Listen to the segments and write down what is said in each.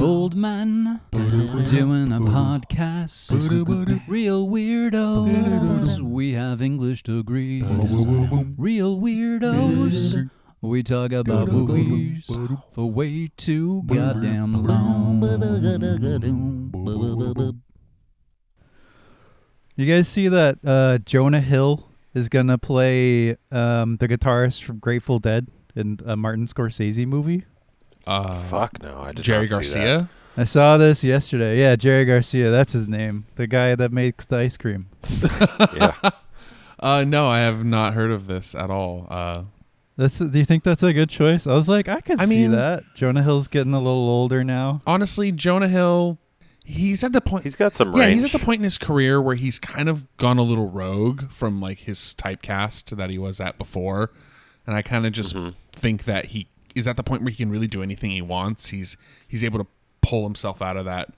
Old man doing a podcast. Real weirdos. We have English degrees. Real weirdos. We talk about movies for way too goddamn long. You guys see that uh, Jonah Hill is gonna play um, the guitarist from Grateful Dead in a Martin Scorsese movie? Uh, Fuck no, I did Jerry not see that. Garcia. I saw this yesterday. Yeah, Jerry Garcia, that's his name. The guy that makes the ice cream. Yeah, Uh, no, I have not heard of this at all. Uh, That's do you think that's a good choice? I was like, I could I see mean- that. Jonah Hill's getting a little older now. honestly, Jonah Hill, he's at the point. he's got some yeah, range. he's at the point in his career where he's kind of gone a little rogue from like his typecast that he was at before, and I kind of just Mm-hmm. think that he is at the point where he can really do anything he wants. He's he's able to pull himself out of that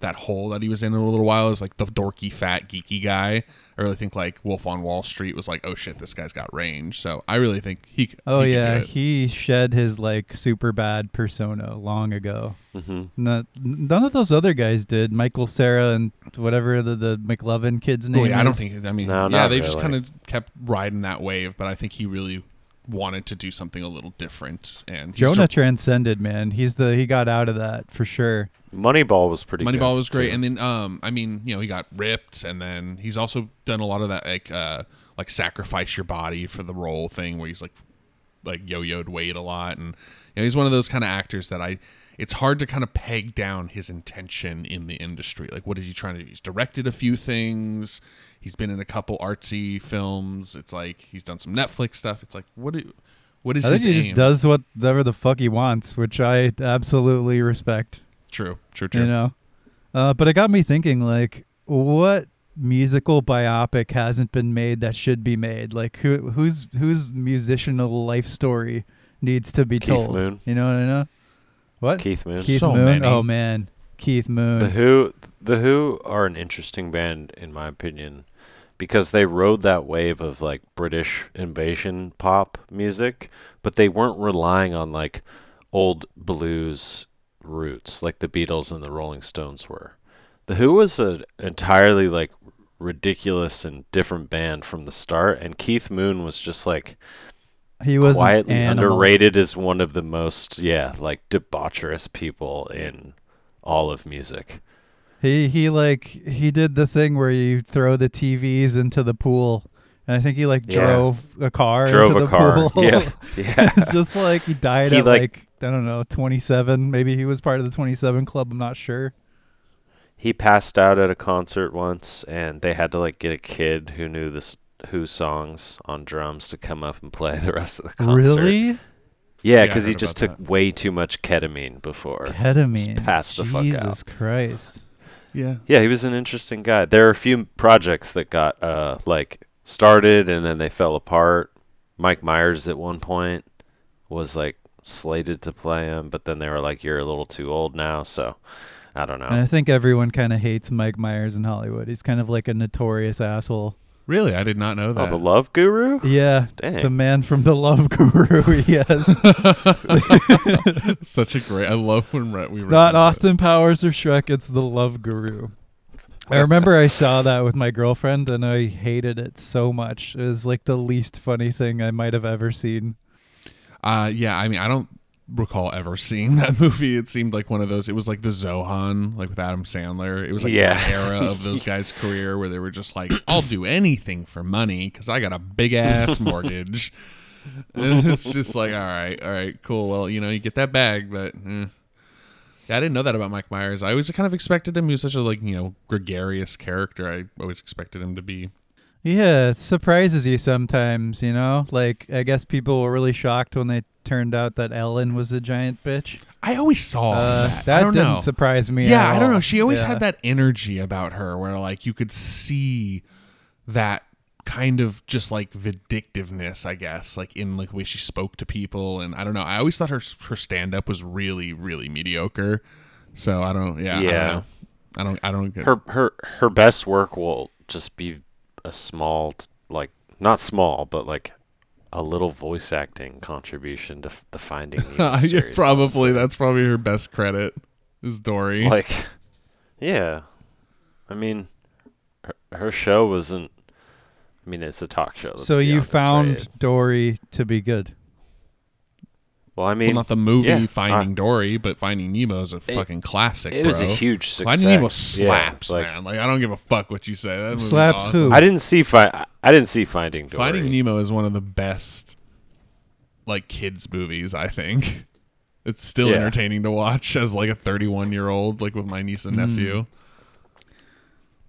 that hole that he was in a little while as like the dorky, fat, geeky guy. I really think like Wolf on Wall Street was like, oh shit, this guy's got range. So I really think he. c- Oh he yeah, he shed his like super bad persona long ago. hmm Not, none of those other guys did. Michael Cera and whatever the, the McLovin kid's name. Oh, yeah, I don't think. I mean, No, yeah, not they just kind of kept riding that wave, but I think he really wanted to do something a little different. And Jonah tr- transcended, man. He's the he got out of that for sure. Moneyball was pretty. Moneyball good, was great, too. and then um, I mean, you know, he got ripped, and then he's also done a lot of that like uh, like sacrifice your body for the role thing, where he's like like yo-yoed weight a lot, and you know, he's one of those kind of actors that I. It's hard to kind of peg down his intention in the industry. Like, what is he trying to do? He's directed a few things. He's been in a couple artsy films. It's like he's done some Netflix stuff. It's like, what? Do, what is I think his he just does whatever the fuck he wants, which I absolutely respect. True, true, true. You know, uh, but it got me thinking, like, what musical biopic hasn't been made that should be made? Like, who whose whose musicianal life story needs to be Keith told? Moon. You know what I know? What? Keith Moon. Keith So Moon. many. Oh man, Keith Moon. The Who, the Who are an interesting band in my opinion, because they rode that wave of like British invasion pop music, but they weren't relying on like old blues roots like the Beatles and the Rolling Stones were. The Who was an entirely like ridiculous and different band from the start, and Keith Moon was just like he was an quietly animal. underrated as one of the most yeah like debaucherous people in all of music. He he like he did the thing where you throw the TVs into the pool, and I think he like Yeah. drove a car. Drove into a the car. Pool. Yeah, yeah. it's just like he died He, at like- like, I don't know, 27. Maybe he was part of the 27 club. I'm not sure. he passed out at a concert once, and they had to like get a kid who knew this Who songs on drums to come up and play the rest of the concert. Really? Yeah, Yeah, because he just about took way too much ketamine before. Ketamine. passed the fuck out. Jesus out. Christ. Yeah. Yeah, he was an interesting guy. There are a few projects that got uh like started and then they fell apart. Mike Myers at one point was like slated to play him, but then they were like, "You're a little too old now," so I don't know. And I think everyone kind of hates Mike Myers in Hollywood. He's kind of like a notorious asshole. Really, I did not know that. Oh, the Love Guru. Yeah. Dang. The man from the Love Guru. yes. Such a great. I love when we It's not Austin Powers or Shrek. It's the Love Guru. I remember I saw that with my girlfriend and I hated it so much. It was like the least funny thing I might have ever seen. Uh, yeah. I mean, I don't recall ever seeing that movie. It seemed like one of those. It was like the Zohan, like with Adam Sandler. It was like Yeah. that era of those guys' career where they were just like, "I'll do anything for money because I got a big ass mortgage." and it's just like, all right, all right, cool. Well, you know, you get that bag, but. Eh. Yeah, I didn't know that about Mike Myers. I always kind of expected him. He was such a like you know gregarious character. I always expected him to be. Yeah, it surprises you sometimes, you know? Like, I guess people were really shocked when they turned out that Ellen was a giant bitch. I always saw Uh, that. that didn't know. surprise me. yeah, I don't know. She always Yeah. had that energy about her where like you could see that kind of just like vindictiveness, I guess, like in like the way she spoke to people and I don't know. I always thought her her stand up was really really mediocre. So I don't yeah, Yeah. I don't. I don't I don't get her her her best work will just be a small like not small but like a little voice acting contribution to the Finding Nemo yeah, series. probably that's probably her best credit. Is Dory? like, yeah. I mean, her, her show wasn't. I mean, it's a talk show. so you honest, found right? Dory to be good. Well, I well, mean, not the movie yeah, Finding uh, Dory, but Finding Nemo is a fucking classic. it was a huge success. Finding Nemo Yeah, slaps, like, man. Like I don't give a fuck what you say. That Slaps awesome. who? I didn't see fi- I didn't see Finding Dory. Finding Nemo is one of the best like kids movies, I think. It's still Yeah. entertaining to watch as like a 31 year old, like with my niece and Mm.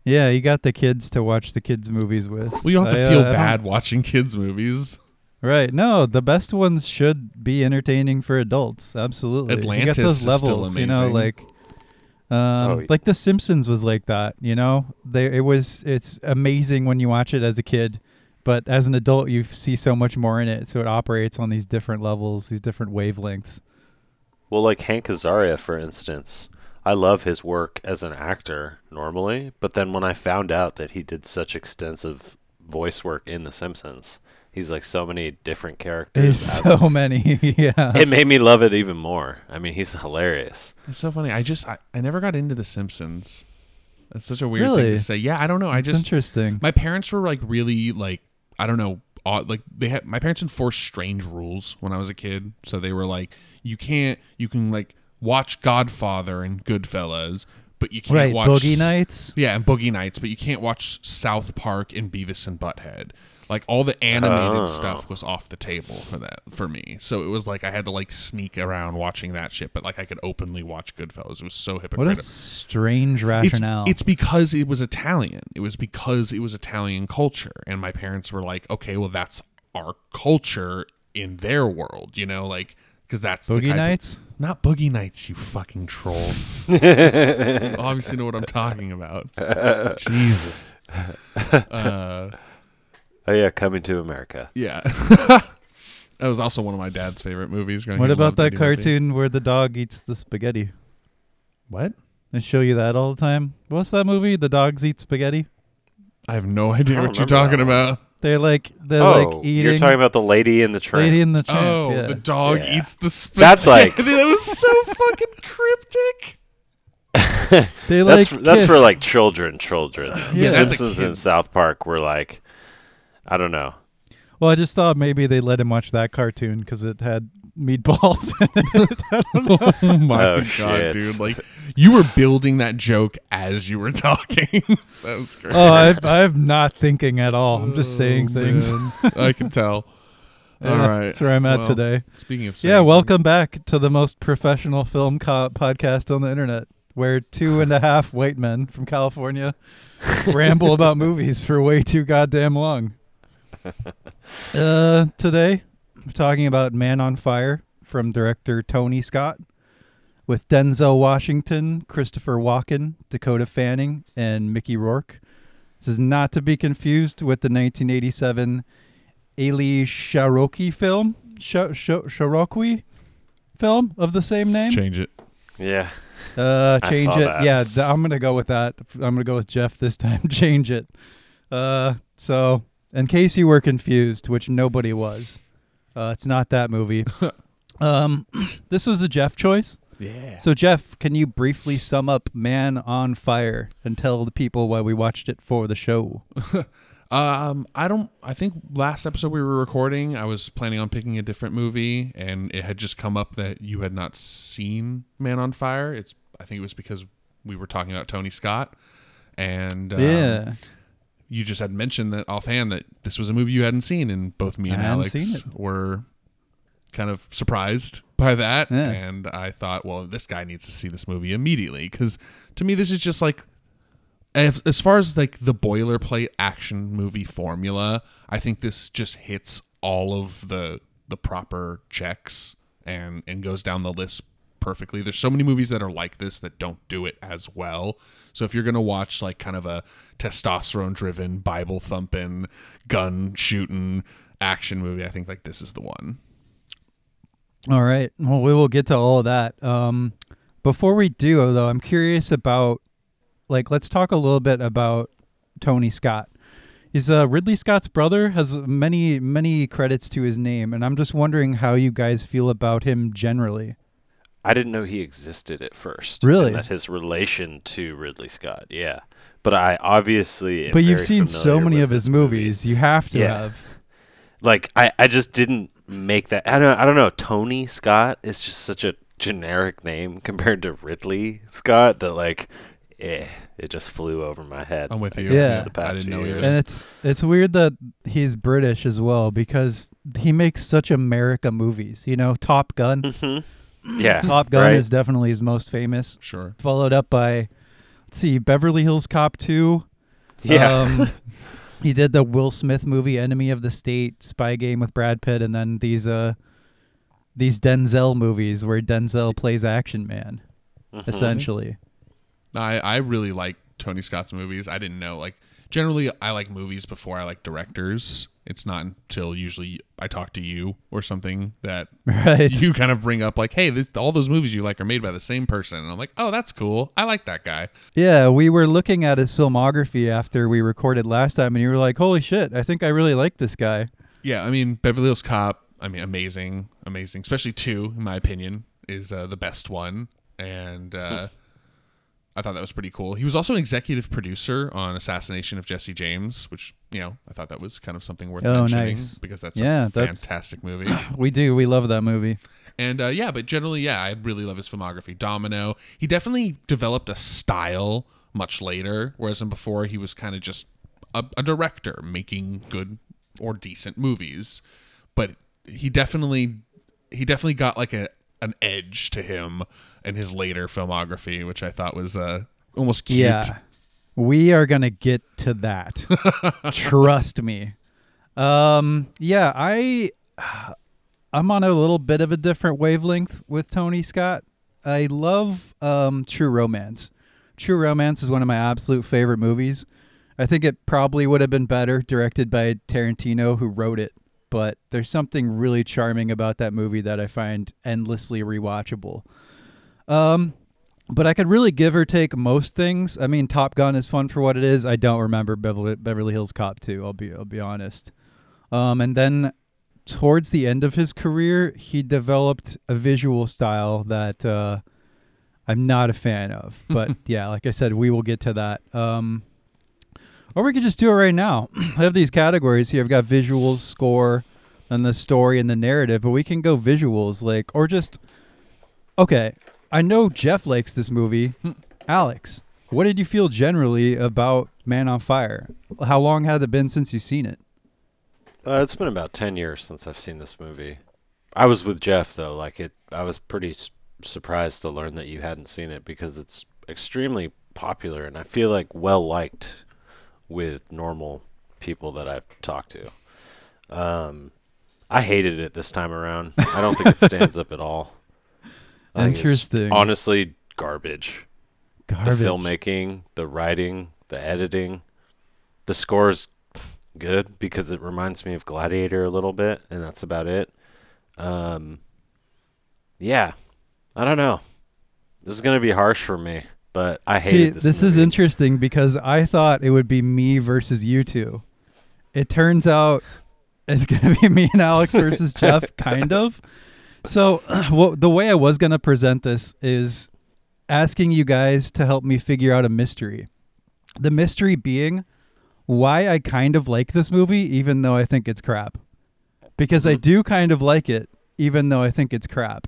Nephew. Yeah, you got the kids to watch the kids movies with. Well, you don't have to I, feel uh, bad watching kids movies. Right. No, the best ones should be entertaining for adults. Absolutely. you Atlantis got those is still levels, you know, like um, Oh, y- like The Simpsons was like that, you know? They it was it's amazing when you watch it as a kid, but as an adult you see so much more in it, so it operates on these different levels, these different wavelengths. Well, like Hank Azaria, for instance. I love his work as an actor normally, but then when I found out that he did such extensive voice work in The Simpsons, he's like so many different characters. There's out- so many. yeah. it made me love it even more. I mean, he's hilarious. It's so funny. I just I, I never got into The Simpsons. That's such a weird thing to say. Yeah, I don't know. I It's just interesting. my parents were like really like I don't know odd, like they had my parents enforced strange rules when I was a kid. So they were like you can't you can like watch Godfather and Goodfellas, but you can't right, watch Boogie Nights. Yeah, and Boogie Nights, but you can't watch South Park and Beavis and Butthead. Like all the animated Oh. stuff was off the table for that for me. So it was like I had to like sneak around watching that shit, but like I could openly watch Goodfellas. It was so hypocritical. What a strange It's, rationale. it's because it was Italian. It was because it was Italian culture. And my parents were like, okay, well, that's our culture in their world, you know, like, because that's the Boogie type of- Nights? not Boogie Nights, you fucking troll. You obviously know what I'm talking about. Jesus. Uh, Oh yeah, coming to America. yeah. that was also one of my dad's favorite movies. growing- What he about loved that Eddie Murphy. cartoon where the dog eats the spaghetti? What? They show you that all the time. What's that movie? The dogs eat spaghetti. I have no idea I what you're remember that talking one. about. They're like they're oh, like eating. you're talking about the lady in the train. Lady in the Tramp. Oh, yeah. the dog Yeah. eats the spaghetti. That's like- that was so fucking cryptic. They that's like that's that's for like children. Children. Yeah, that's a Simpsons and South Park were like, I don't know. Well, I just thought maybe they let him watch that cartoon because it had meatballs. in it. I don't know. Oh my Oh, god, shit. dude! Like you were building that joke as you were talking. that was great. oh, I, I'm not thinking at all. I'm just saying Oh, things. I can tell. Yeah, All right, that's where I'm at Well, today. Speaking of, saying Yeah, things- welcome back to the most professional film co- podcast on the internet, where two and a half white men from California ramble about movies for way too goddamn long. Uh, today, we're talking about Man on Fire from director Tony Scott, with Denzel Washington, Christopher Walken, Dakota Fanning, and Mickey Rourke. This is not to be confused with the 1987 Élie Chouraqui film, Sh- Sh- Chouraqui film of the same name. Change it. Yeah. Uh, I change saw it. that. Yeah, th- I'm gonna go with that. I'm gonna go with Jeff this time. change it. Uh, so in case you were confused, which nobody was, uh, it's not that movie. um, this was a Jeff choice. Yeah. So Jeff, can you briefly sum up Man on Fire and tell the people why we watched it for the show? Um, I don't. I think last episode we were recording, I was planning on picking a different movie, and it had just come up that you had not seen Man on Fire. It's. I think it was because we were talking about Tony Scott, and um, yeah. You just had mentioned that offhand that this was a movie you hadn't seen, and both me and I hadn't Alex seen it. were kind of surprised by that. Yeah. And I thought, well, this guy needs to see this movie immediately because to me, this is just like as, as far as like the boilerplate action movie formula, I think this just hits all of the the proper checks and and goes down the list perfectly. There's so many movies that are like this that don't do it as well. So if you're to watch like kind of a testosterone driven Bible thumping gun shooting action movie, I think like this is the one. All right. Well, we will get to all of that. Um, before we do, though, I'm curious about, like, let's talk a little bit about Tony Scott. He's uh, Ridley Scott's brother, has many, many credits to his name, and I'm just wondering how you guys feel about him generally. I didn't know he existed at first. Really? And that his relation to Ridley Scott. Yeah. But I obviously. Am but you've very seen so many of his this movies, you have to Yeah. have. Like I, I just didn't make that. I don't. I don't know. Tony Scott is just such a generic name compared to Ridley Scott that like, eh, it just flew over my head. I'm with you. Yeah. The past I didn't few know years. And it's it's weird that he's British as well because he makes such America movies. You know, Top Gun. Mhm. Yeah. Top Gun right? is definitely his most famous. Sure. Followed up by, let's see, Beverly Hills Cop 2. Yeah. Um, he did the Will Smith movie Enemy of the State, Spy Game with Brad Pitt, and then these uh these Denzel movies where Denzel plays action man, Mhm. essentially. I I really like Tony Scott's movies. I didn't know like generally I like movies before I like directors. It's not until usually I talk to you or something that Right. you kind of bring up like, hey, this all those movies you like are made by the same person, and I'm like, oh, that's cool. I like that guy. Yeah, we were looking at his filmography after we recorded last time, and you were like, "Holy shit, I think I really like this guy." Yeah, I mean Beverly Hills Cop. I mean, amazing, amazing. Especially two, in my opinion, is uh, the best one, and uh, I thought that was pretty cool. He was also an executive producer on Assassination of Jesse James, which you know I thought that was kind of something worth Oh, mentioning nice. because that's Yeah, a that's- fantastic movie. We do. We love that movie. And uh, yeah, but generally, yeah, I really love his filmography. Domino. He definitely developed a style much later, whereas in before he was kind of just a, a director making good or decent movies. But he definitely he definitely got like a an edge to him in his later filmography, which I thought was uh, almost cute. Yeah, we are gonna get to that. Trust me. Um, yeah, I, I'm on a little bit of a different wavelength with Tony Scott. I love um, True Romance. True Romance is one of my absolute favorite movies. I think it probably would have been better directed by Tarantino, who wrote it. But there's something really charming about that movie that I find endlessly rewatchable. Um, but I could really give or take most things. I mean, Top Gun is fun for what it is. I don't remember Beverly, Beverly Hills Cop 2. I'll be I'll be honest. Um, and then towards the end of his career, he developed a visual style that uh, I'm not a fan of. But yeah, like I said, we will get to that. Um, or we could just do it right now. I have these categories here. I've got visuals, score, and the story and the narrative. But we can go visuals, like or just okay. I know Jeff likes this movie. Alex, what did you feel generally about Man on Fire? How long had it been since you've seen it? Uh, it's been about ten years since I've seen this movie. I was with Jeff though. Like it, I was pretty s- surprised to learn that you hadn't seen it because it's extremely popular and I feel like well liked with normal people that I've talked to. Um, I hated it this time around. I don't think it stands up at all. I think it's Interesting. honestly, garbage. Garbage. The filmmaking, the writing, the editing, the score's good because it reminds me of Gladiator a little bit, and that's about it. Um, yeah, I don't know. This is gonna be harsh for me, but I hate this, this. is interesting because I thought it would be me versus you two. It turns out it's going to be me and Alex versus Jeff, kind of. So, well, the way I was going to present this is asking you guys to help me figure out a mystery. The mystery being why I kind of like this movie, even though I think it's crap. Because I Mhm. do kind of like it, even though I think it's crap.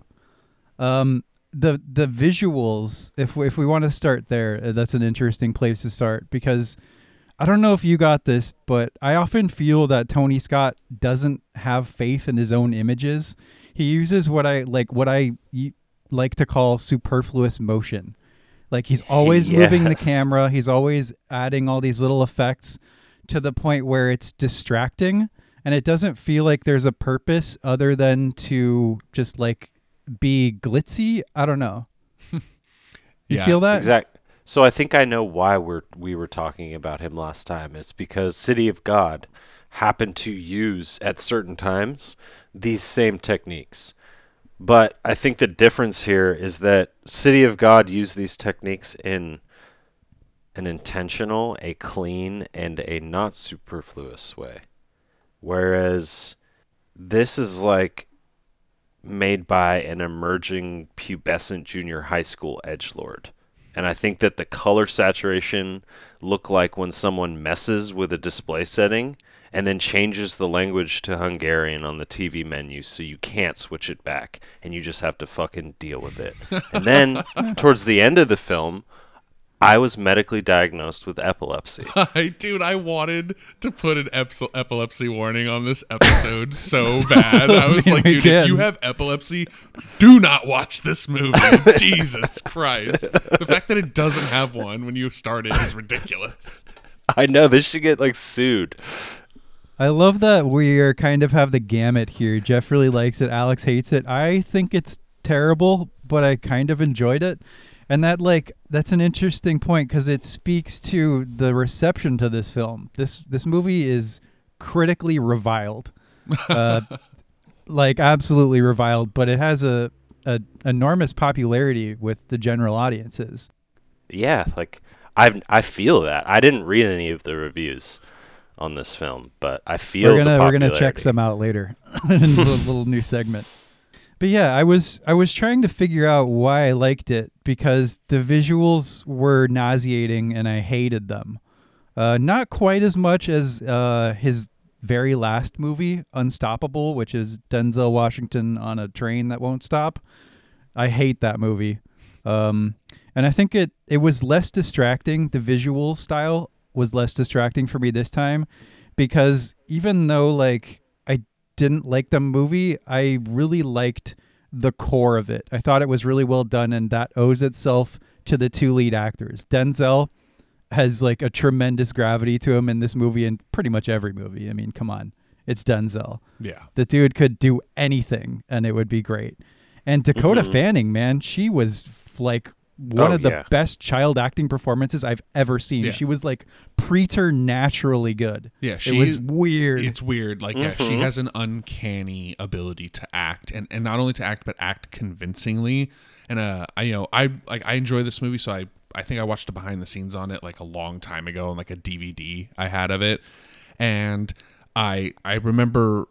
Um, the the visuals, if we, if we want to start there, uh, that's an interesting place to start because I don't know if you got this, but I often feel that Tony Scott doesn't have faith in his own images. He uses what I like what I like to call superfluous motion. Like he's always moving the camera, he's always adding all these little effects to the point where it's distracting and it doesn't feel like there's a purpose other than to just like be glitzy. I don't know. You Yeah, feel that? exact. So I think I know why we're we were talking about him last time. It's because City of God happened to use at certain times these same techniques. But I think the difference here is that City of God used these techniques in an intentional, a clean, and a not superfluous way. Whereas this is like made by an emerging pubescent junior high school edge lord. And I think that the color saturation look like when someone messes with a display setting and then changes the language to Hungarian on the TV menu so you can't switch it back and you just have to fucking deal with it. and then towards the end of the film, I was medically diagnosed with epilepsy. I, dude, I wanted to put an ep- epilepsy warning on this episode so bad. I was mean, like, we dude, if you have epilepsy, do not watch this movie. Jesus Christ. The fact that it doesn't have one when you start it is ridiculous. I know this should get like sued. I love that we are kind of have the gamut here. Jeff really likes it. Alex hates it. I think it's terrible, but I kind of enjoyed it. And that like that's an interesting point because it speaks to the reception to this film. This this movie is critically reviled, uh, like absolutely reviled. But it has a, a enormous popularity with the general audiences. Yeah, like I I feel that. I didn't read any of the reviews on this film, but I feel we're gonna the we're gonna check some out later in a little, little new segment. But yeah, I was I was trying to figure out why I liked it because the visuals were nauseating and I hated them. Uh, not quite as much as uh, his very last movie, Unstoppable, which is Denzel Washington on a train that won't stop. I hate that movie. Um, and I think it it was less distracting. The visual style was less distracting for me this time because even though like didn't like the movie, I really liked the core of it. I thought it was really well done and that owes itself to the two lead actors. Denzel has like a tremendous gravity to him in this movie and pretty much every movie. I mean, come on. It's Denzel. Yeah. The dude could do anything and it would be great. And Dakota Mhm. Fanning, man, she was like one Oh, of the yeah. best child acting performances I've ever seen. Yeah. She was like preternaturally good. Yeah, it she was weird. It's weird. Like, yeah, she Mhm. has an uncanny ability to act, and, and not only to act, but act convincingly. And uh, I you know I like I enjoy this movie, so I I think I watched the behind the scenes on it like a long time ago, on like a DVD I had of it, and I I remember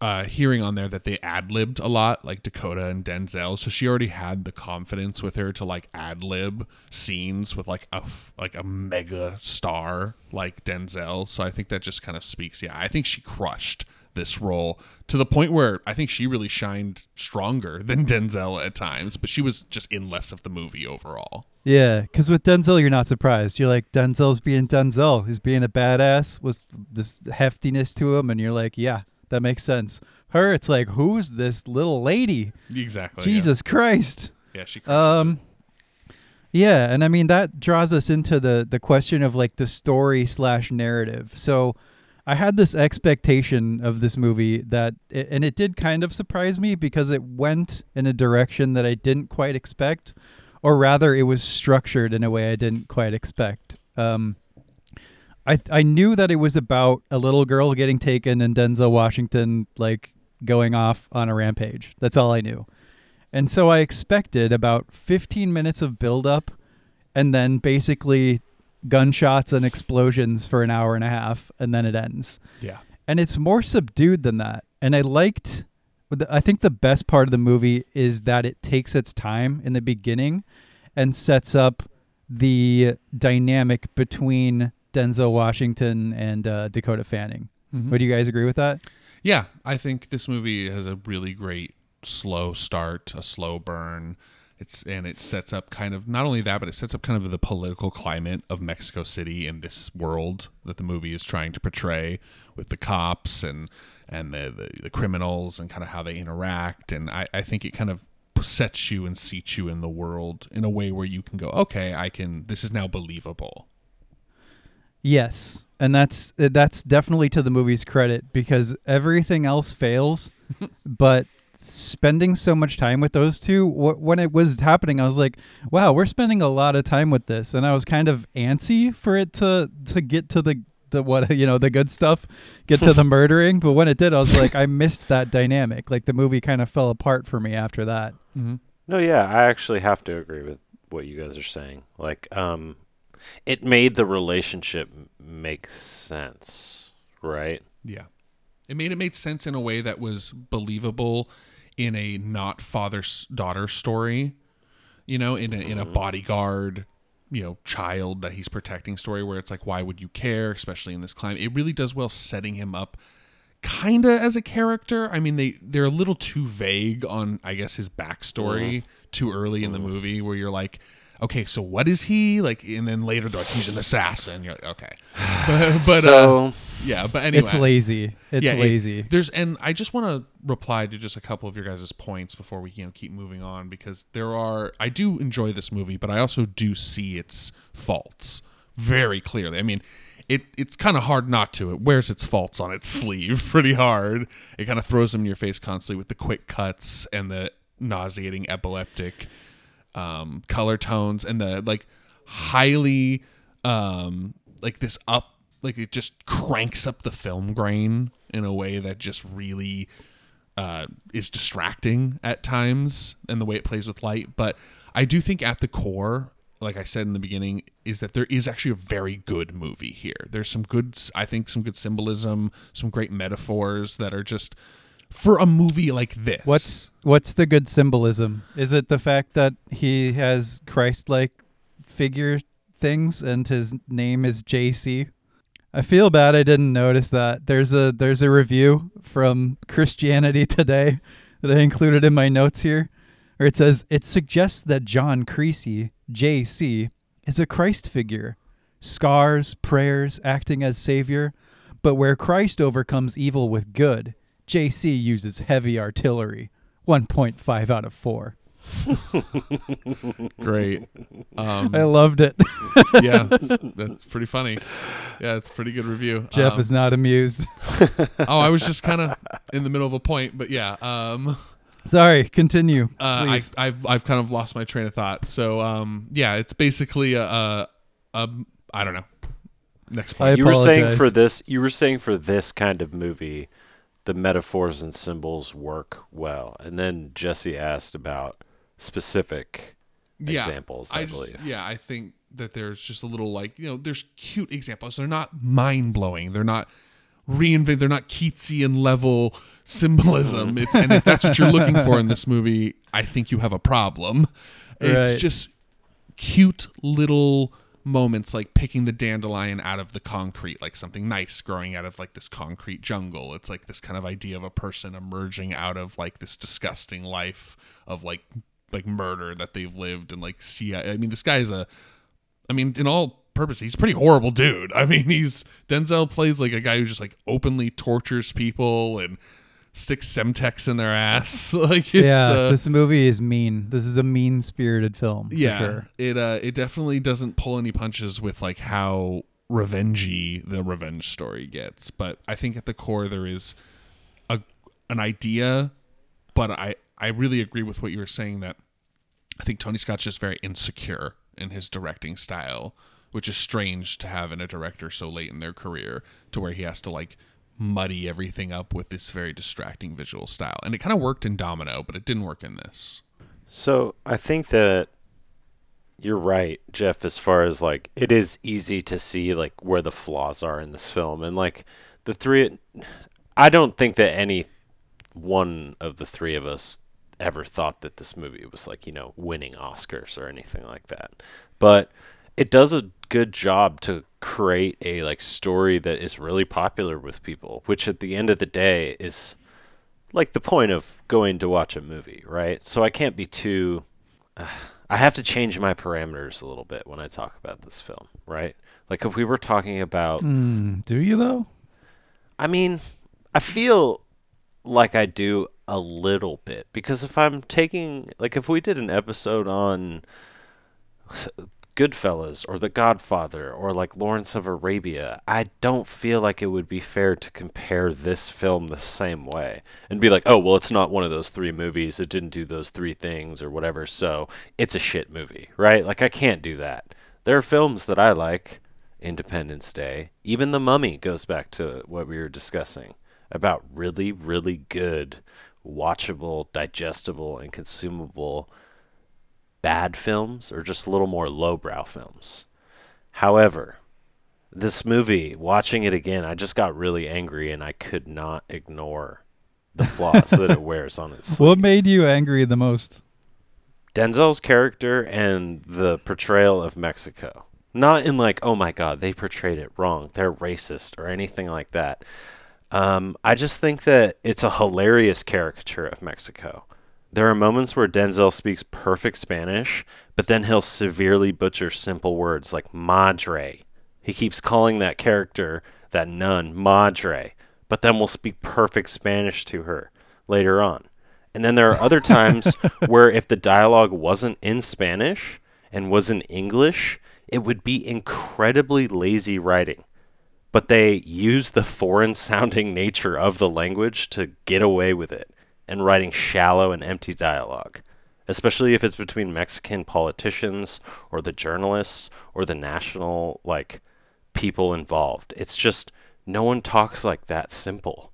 uh, hearing on there that they ad libbed a lot, like Dakota and Denzel. So she already had the confidence with her to like ad lib scenes with like a like a mega star like Denzel. So I think that just kind of speaks. Yeah, I think she crushed this role to the point where I think she really shined stronger than Denzel at times, but she was just in less of the movie overall. yeah, because with Denzel, you're not surprised. You're like, Denzel's being Denzel. He's being a badass with this heftiness to him. And you're like, yeah, that makes sense. Her, it's like, who's this little lady? Exactly. Jesus Christ. Yeah, yeah she. crushes it. Um, yeah, and I mean that draws us into the the question of like the story slash narrative. So, I had this expectation of this movie that, and it did kind of surprise me because it went in a direction that I didn't quite expect, or rather, it was structured in a way I didn't quite expect. Um, I I knew that it was about a little girl getting taken and Denzel Washington like going off on a rampage. That's all I knew. And so I expected about 15 minutes of build up and then basically gunshots and explosions for an hour and a half and then it ends. yeah. And it's more subdued than that. And I liked I think the best part of the movie is that it takes its time in the beginning and sets up the dynamic between Denzel Washington and uh, Dakota Fanning. Mhm. Would you guys agree with that? Yeah, I think this movie has a really great slow start, a slow burn. It's and it sets up kind of not only that, but it sets up kind of the political climate of Mexico City and this world that the movie is trying to portray with the cops and and the the, the criminals and kind of how they interact. And I, I think it kind of sets you and seats you in the world in a way where you can go, okay, I can. This is now believable. Yes, and that's that's definitely to the movie's credit because everything else fails, but spending so much time with those two wh- when it was happening i was like wow we're spending a lot of time with this and i was kind of antsy for it to to get to the the what you know the good stuff get to the murdering but when it did i was like i missed that dynamic like the movie kind of fell apart for me after that Mm-hmm. No, yeah, I actually have to agree with what you guys are saying. Like, um, It made the relationship make sense, right? Yeah. It made it made sense in a way that was believable in a not father daughter story. You know, in a in a mm-hmm. bodyguard, you know, child that he's protecting story where it's like why would you care, especially in this climate. It really does well setting him up kind of as a character. I mean, they they're a little too vague on I guess his backstory mm-hmm. too early in the mm-hmm. movie where you're like Okay, so what is he like? And then later, they're like, he's an assassin. You're like, okay, but, but uh, yeah, but anyway, It's lazy. It's yeah, it- lazy. there's and I just want to reply to just a couple of your guys' points before we you know keep moving on because there are I do enjoy this movie, but I also do see its faults very clearly. I mean, it it's kind of hard not to. It wears its faults on its sleeve pretty hard. It kind of throws them in your face constantly with the quick cuts and the nauseating epileptic um, color tones and the like highly um, like this up like it just cranks up the film grain in a way that just really uh, is distracting at times and the way it plays with light. But i do think at the core like i said in the beginning is that there is actually a very good movie here. There's some good i think some good symbolism some great metaphors that are just for a movie like this What's what's the good symbolism? Is it the fact that he has Christ-like figure things and his name is JC? I feel bad I didn't notice that. There's a there's a review from Christianity Today that I included in my notes here, where it says it suggests that John Creasy, JC, is a Christ figure, scars, prayers, acting as savior, but where Christ overcomes evil with good, JC uses heavy artillery. 1.5 out of 4. great um, I loved it. yeah, that's, that's pretty funny. Yeah, it's a pretty good review. Jeff Um, is not amused. oh, I was just kind of in the middle of a point, but yeah. Um, Sorry, continue. uh, I, I've, I've kind of lost my train of thought. So um, yeah, it's basically a, a, a I don't know. Next I point. you were saying for this, you were saying for this kind of movie, the metaphors and symbols work well. And then Jesse asked about specific yeah, examples, I, just- believe. Yeah, I think that there's just a little like you know, there's cute examples. They're not mind blowing. They're not reinvent. They're not Keatsian level symbolism. It's and if that's what you're looking for in this movie, I think you have a problem. It's Right. just cute little moments like picking the dandelion out of the concrete like something nice growing out of like this concrete jungle it's like this kind of idea of a person emerging out of like this disgusting life of like like murder that they've lived and like see i mean this guy is a I mean, in all purpose, he's pretty horrible dude. I mean, he's Denzel plays like a guy who just like openly tortures people and sticks Semtex in their ass. like, it's, yeah, uh, this movie is mean. This is a mean-spirited film. for yeah, sure. it uh, it definitely doesn't pull any punches with like how revengey the revenge story gets. But I think at the core there is a an idea, but I I really agree with what you were saying that I think Tony Scott's just very insecure in his directing style, which is strange to have in a director so late in their career to where he has to like muddy everything up with this very distracting visual style. And it kind of worked in Domino, but it didn't work in this. So I think that you're right, Jeff, as far as like it is easy to see like where the flaws are in this film. And like the three I don't think that any one of the three of us ever thought that this movie was like, you know, winning Oscars or anything like that. But it does a good job to create a like story that is really popular with people, which at the end of the day is like the point of going to watch a movie, right? So I can't be too. Uh, I have to change my parameters a little bit when I talk about this film, right? Like if we were talking about, Mm, do you though? I mean, I feel like I do a little bit because if I'm taking, like, if we did an episode on Goodfellas or The Godfather or like Lawrence of Arabia, I don't feel like it would be fair to compare this film the same way and be like, oh, well, it's not one of those three movies. It didn't do those three things or whatever, so it's a shit movie, right? Like, I can't do that. There are films that I like, Independence Day, even The Mummy goes back to what we were discussing about really, really good, watchable, digestible, and consumable bad films or just a little more lowbrow films. However, this movie, watching it again, I just got really angry and I could not ignore the flaws that it wears on its sleeve. What made you angry the most? Denzel's character and the portrayal of Mexico. Not in like, oh my god, they portrayed it wrong. They're racist or anything like that. Um, I just think that it's a hilarious caricature of Mexico. There are moments where Denzel speaks perfect Spanish, but then he'll severely butcher simple words like madre. He keeps calling that character, that nun, madre, but then will speak perfect Spanish to her later on. And then there are other times where if the dialogue wasn't in Spanish and was in English, it would be incredibly lazy writing. But they use the foreign sounding nature of the language to get away with it and writing shallow and empty dialogue, especially if it's between Mexican politicians or the journalists or the national like people involved. It's just no one talks like that simple.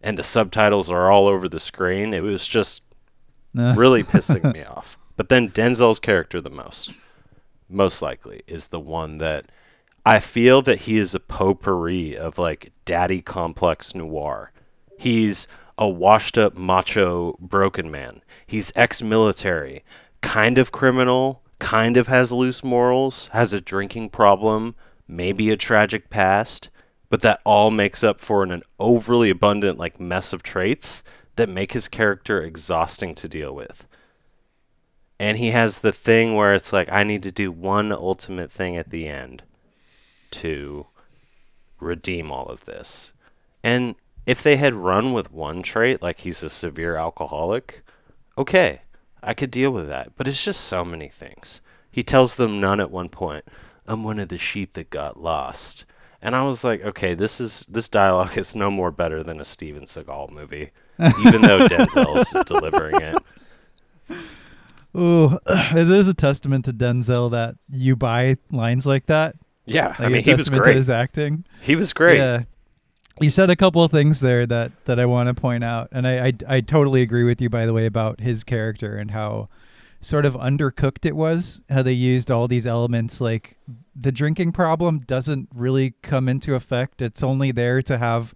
And the subtitles are all over the screen. It was just really pissing me off. But then Denzel's character the most most likely is the one that I feel that he is a potpourri of like daddy complex noir. He's a washed up macho broken man. He's ex military, kind of criminal, kind of has loose morals, has a drinking problem, maybe a tragic past, but that all makes up for an, an overly abundant like mess of traits that make his character exhausting to deal with. And he has the thing where it's like I need to do one ultimate thing at the end to redeem all of this. And if they had run with one trait, like he's a severe alcoholic, okay, I could deal with that. But it's just so many things. He tells them none at one point. I'm one of the sheep that got lost. And I was like, okay, this is this dialogue is no more better than a Steven Seagal movie, even though Denzel's delivering it. Ooh, it is a testament to Denzel that you buy lines like that. Yeah, Like I mean, he was great. His acting. He was great. Yeah. You said a couple of things there that that I want to point out, and I, I I totally agree with you. By the way, about his character and how sort of undercooked it was. How they used all these elements, like the drinking problem doesn't really come into effect. It's only there to have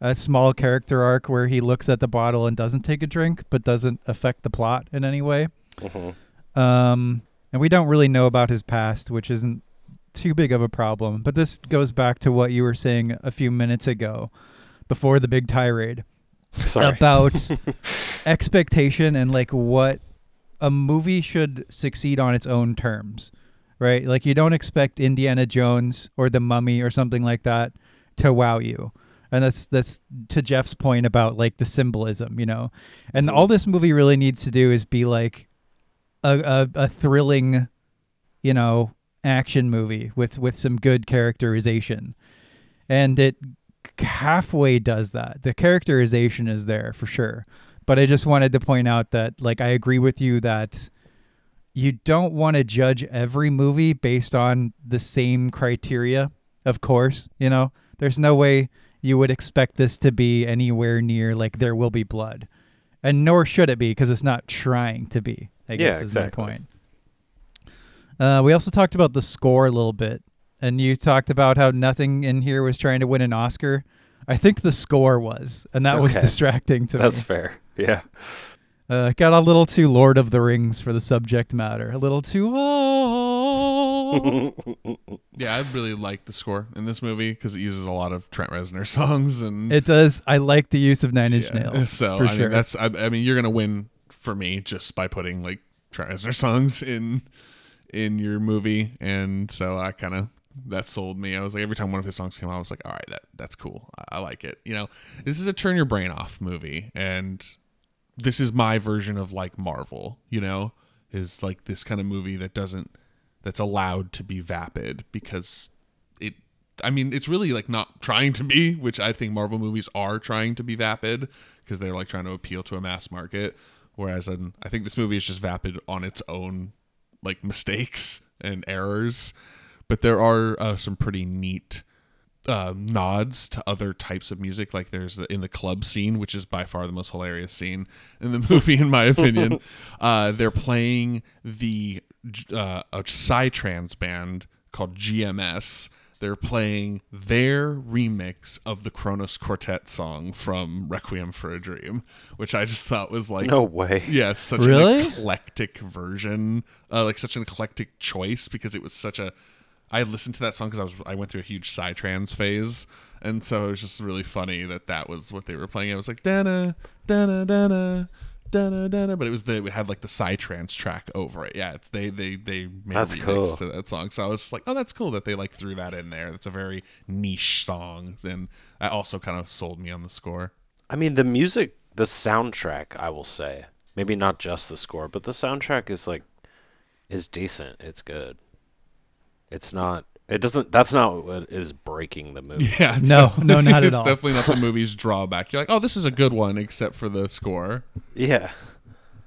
a small character arc where he looks at the bottle and doesn't take a drink, but doesn't affect the plot in any way. Mhm. Um, and we don't really know about his past, which isn't too big of a problem. But this goes back to what you were saying a few minutes ago, before the big tirade Sorry. about expectation and like what a movie should succeed on its own terms, right? Like you don't expect Indiana Jones or The Mummy or something like that to wow you. And that's that's to Jeff's point about like the symbolism, you know. And mm-hmm. all this movie really needs to do is be like a a, a thrilling, you know, action movie with with some good characterization. And it halfway does that. The characterization is there for sure. But I just wanted to point out that like I agree with you that you don't want to judge every movie based on the same criteria, of course, you know. There's no way you would expect this to be anywhere near like there will be blood. And nor should it be because it's not trying to be. I guess Yeah, is exactly. my point. Uh, we also talked about the score a little bit, and you talked about how nothing in here was trying to win an Oscar. I think the score was, and that was distracting to That's me. That's fair. Yeah. Uh, got a little too Lord of the Rings for the subject matter. A little too. Oh. Yeah, I really like the score in this movie because it uses a lot of Trent Reznor songs and it does. I like the use of Nine Inch yeah. Nails. So for I sure. mean, that's I, I mean, you're gonna win for me just by putting like Trent Reznor songs in in your movie, and so I kind of that sold me. I was like, every time one of his songs came out, I was like, all right, that that's cool. I, I like it. You know, this is a turn your brain off movie, and this is my version of like Marvel. You know, is like this kind of movie that doesn't that's allowed to be vapid because it I mean it's really like not trying to be which I think Marvel movies are trying to be vapid because they're like trying to appeal to a mass market whereas in, I think this movie is just vapid on its own like mistakes and errors but there are uh, some pretty neat uh, nods to other types of music. Like there's the, in the club scene, which is by far the most hilarious scene in the movie, in my opinion. uh, they're playing the uh, a psytrance band called GMS. They're playing their remix of the Kronos Quartet song from Requiem for a Dream, which I just thought was like No way. yeah, such Really? an eclectic version, uh, like such an eclectic choice because it was such a. I listened to that song because I was I went through a huge psytrance phase, and so it was just really funny that that was what they were playing. I was like Dana, dana dana dana dana dana, but it was the it had like the psytrance track over it. Yeah, it's they they they made That's remix cool. to that song. So I was just like, oh, that's cool that they like threw that in there. That's a very niche song, and that also kind of sold me on the score. I mean, the music, the soundtrack, I will say, maybe not just the score, but the soundtrack is like, is decent. It's good. It's not. It doesn't. That's not what is breaking the movie. Yeah, No, no, not at all. it's definitely not the movie's drawback. You're like, oh, this is a good one, except for the score. Yeah.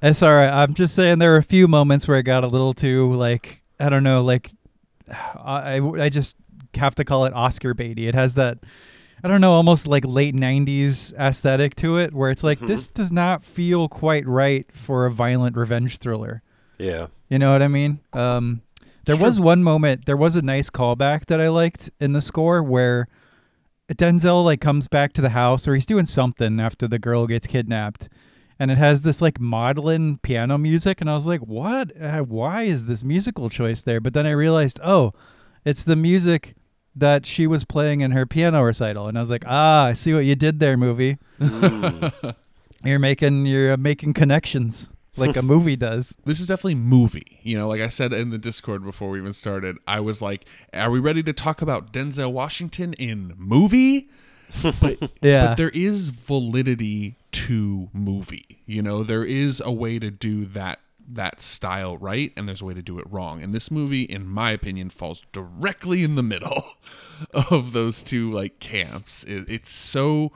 It's all right. I'm just saying there were a few moments where it got a little too like I don't know, like I I just have to call it Oscar baity. It has that I don't know, almost like late '90s aesthetic to it, where it's like this does not feel quite right for a violent revenge thriller. Yeah. You know what I mean? Um, there Sure. was one moment. There was a nice callback that I liked in the score where Denzel like comes back to the house or he's doing something after the girl gets kidnapped, and it has this like maudlin piano music, and I was like, "What? Uh, why is this musical choice there?" But then I realized, oh, it's the music that she was playing in her piano recital, and I was like, "Ah, I see what you did there, movie. Mm. You're making you're uh, making connections like a movie does." This is definitely movie. You know, like I said in the Discord before we even started, I was like, "Are we ready to talk about Denzel Washington in movie?" But Yeah. but there is validity to movie. You know, there is a way to do that that style right, and there's a way to do it wrong. And this movie, in my opinion, falls directly in the middle of those two like camps. It, it's so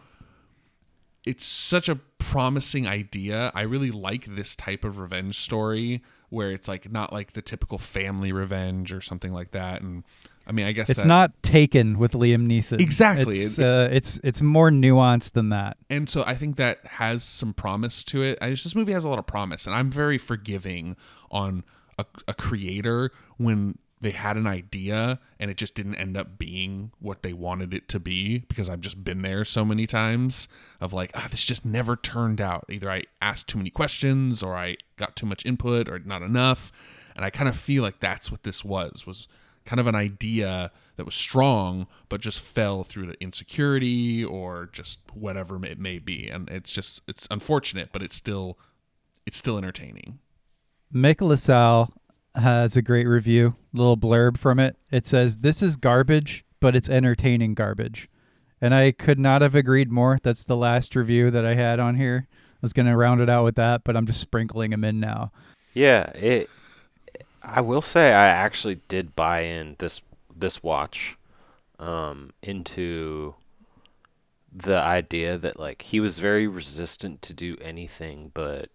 it's such a promising idea. I really like this type of revenge story where it's like not like the typical family revenge or something like that. And I mean, I guess It's that- not Taken with Liam Neeson. Exactly. It's It- uh, it's it's more nuanced than that. and so I think that has some promise to it. I just this movie has a lot of promise, and I'm very forgiving on a, a creator when they had an idea and it just didn't end up being what they wanted it to be because I've just been there so many times of like ah this just never turned out. Either I asked too many questions or I got too much input or not enough. And I kind of feel like that's what this was was kind of an idea that was strong but just fell through to insecurity or just whatever it may be. And it's just it's unfortunate but it's still it's still entertaining. Mick LaSalle has a great review, little blurb from it. It says, "This is garbage, but it's entertaining garbage," and I could not have agreed more. That's the last review that I had on here. I was gonna round it out with that, but I'm just sprinkling them in now. Yeah, it. I will say I actually did buy in this this watch, um, into the idea that like he was very resistant to do anything but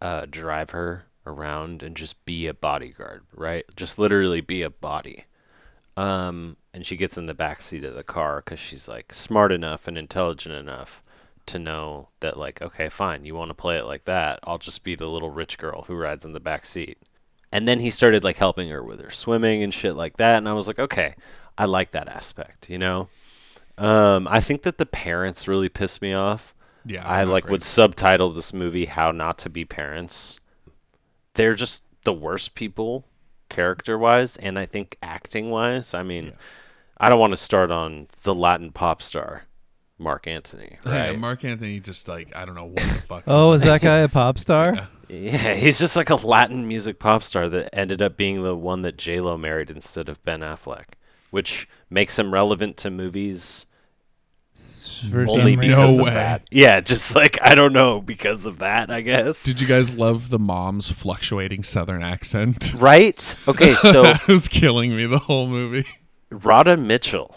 uh, drive her around and just be a bodyguard, right? Just literally be a body. Um, and she gets in the back seat of the car because she's like smart enough and intelligent enough to know that like okay fine you want to play it like that i'll just be the little rich girl who rides in the back seat and then he started like helping her with her swimming and shit like that and i was like okay i like that aspect you know um i think that the parents really pissed me off yeah I like great. would subtitle this movie "How Not to Be Parents." They're just the worst people, character-wise, and I think acting-wise. I mean, Yeah. I don't want to start on the Latin pop star, Marc Anthony. yeah, Marc Anthony just like I don't know what the fuck Oh, is that like. guy a pop star? Yeah. yeah, he's just like a Latin music pop star that ended up being the one that J Lo married instead of Ben Affleck, which makes him relevant to movies For some only because No of way. that. Yeah, just like I don't know because of that. I guess. Did you guys love the mom's fluctuating southern accent? right? Okay, so that was killing me the whole movie. Radha Mitchell.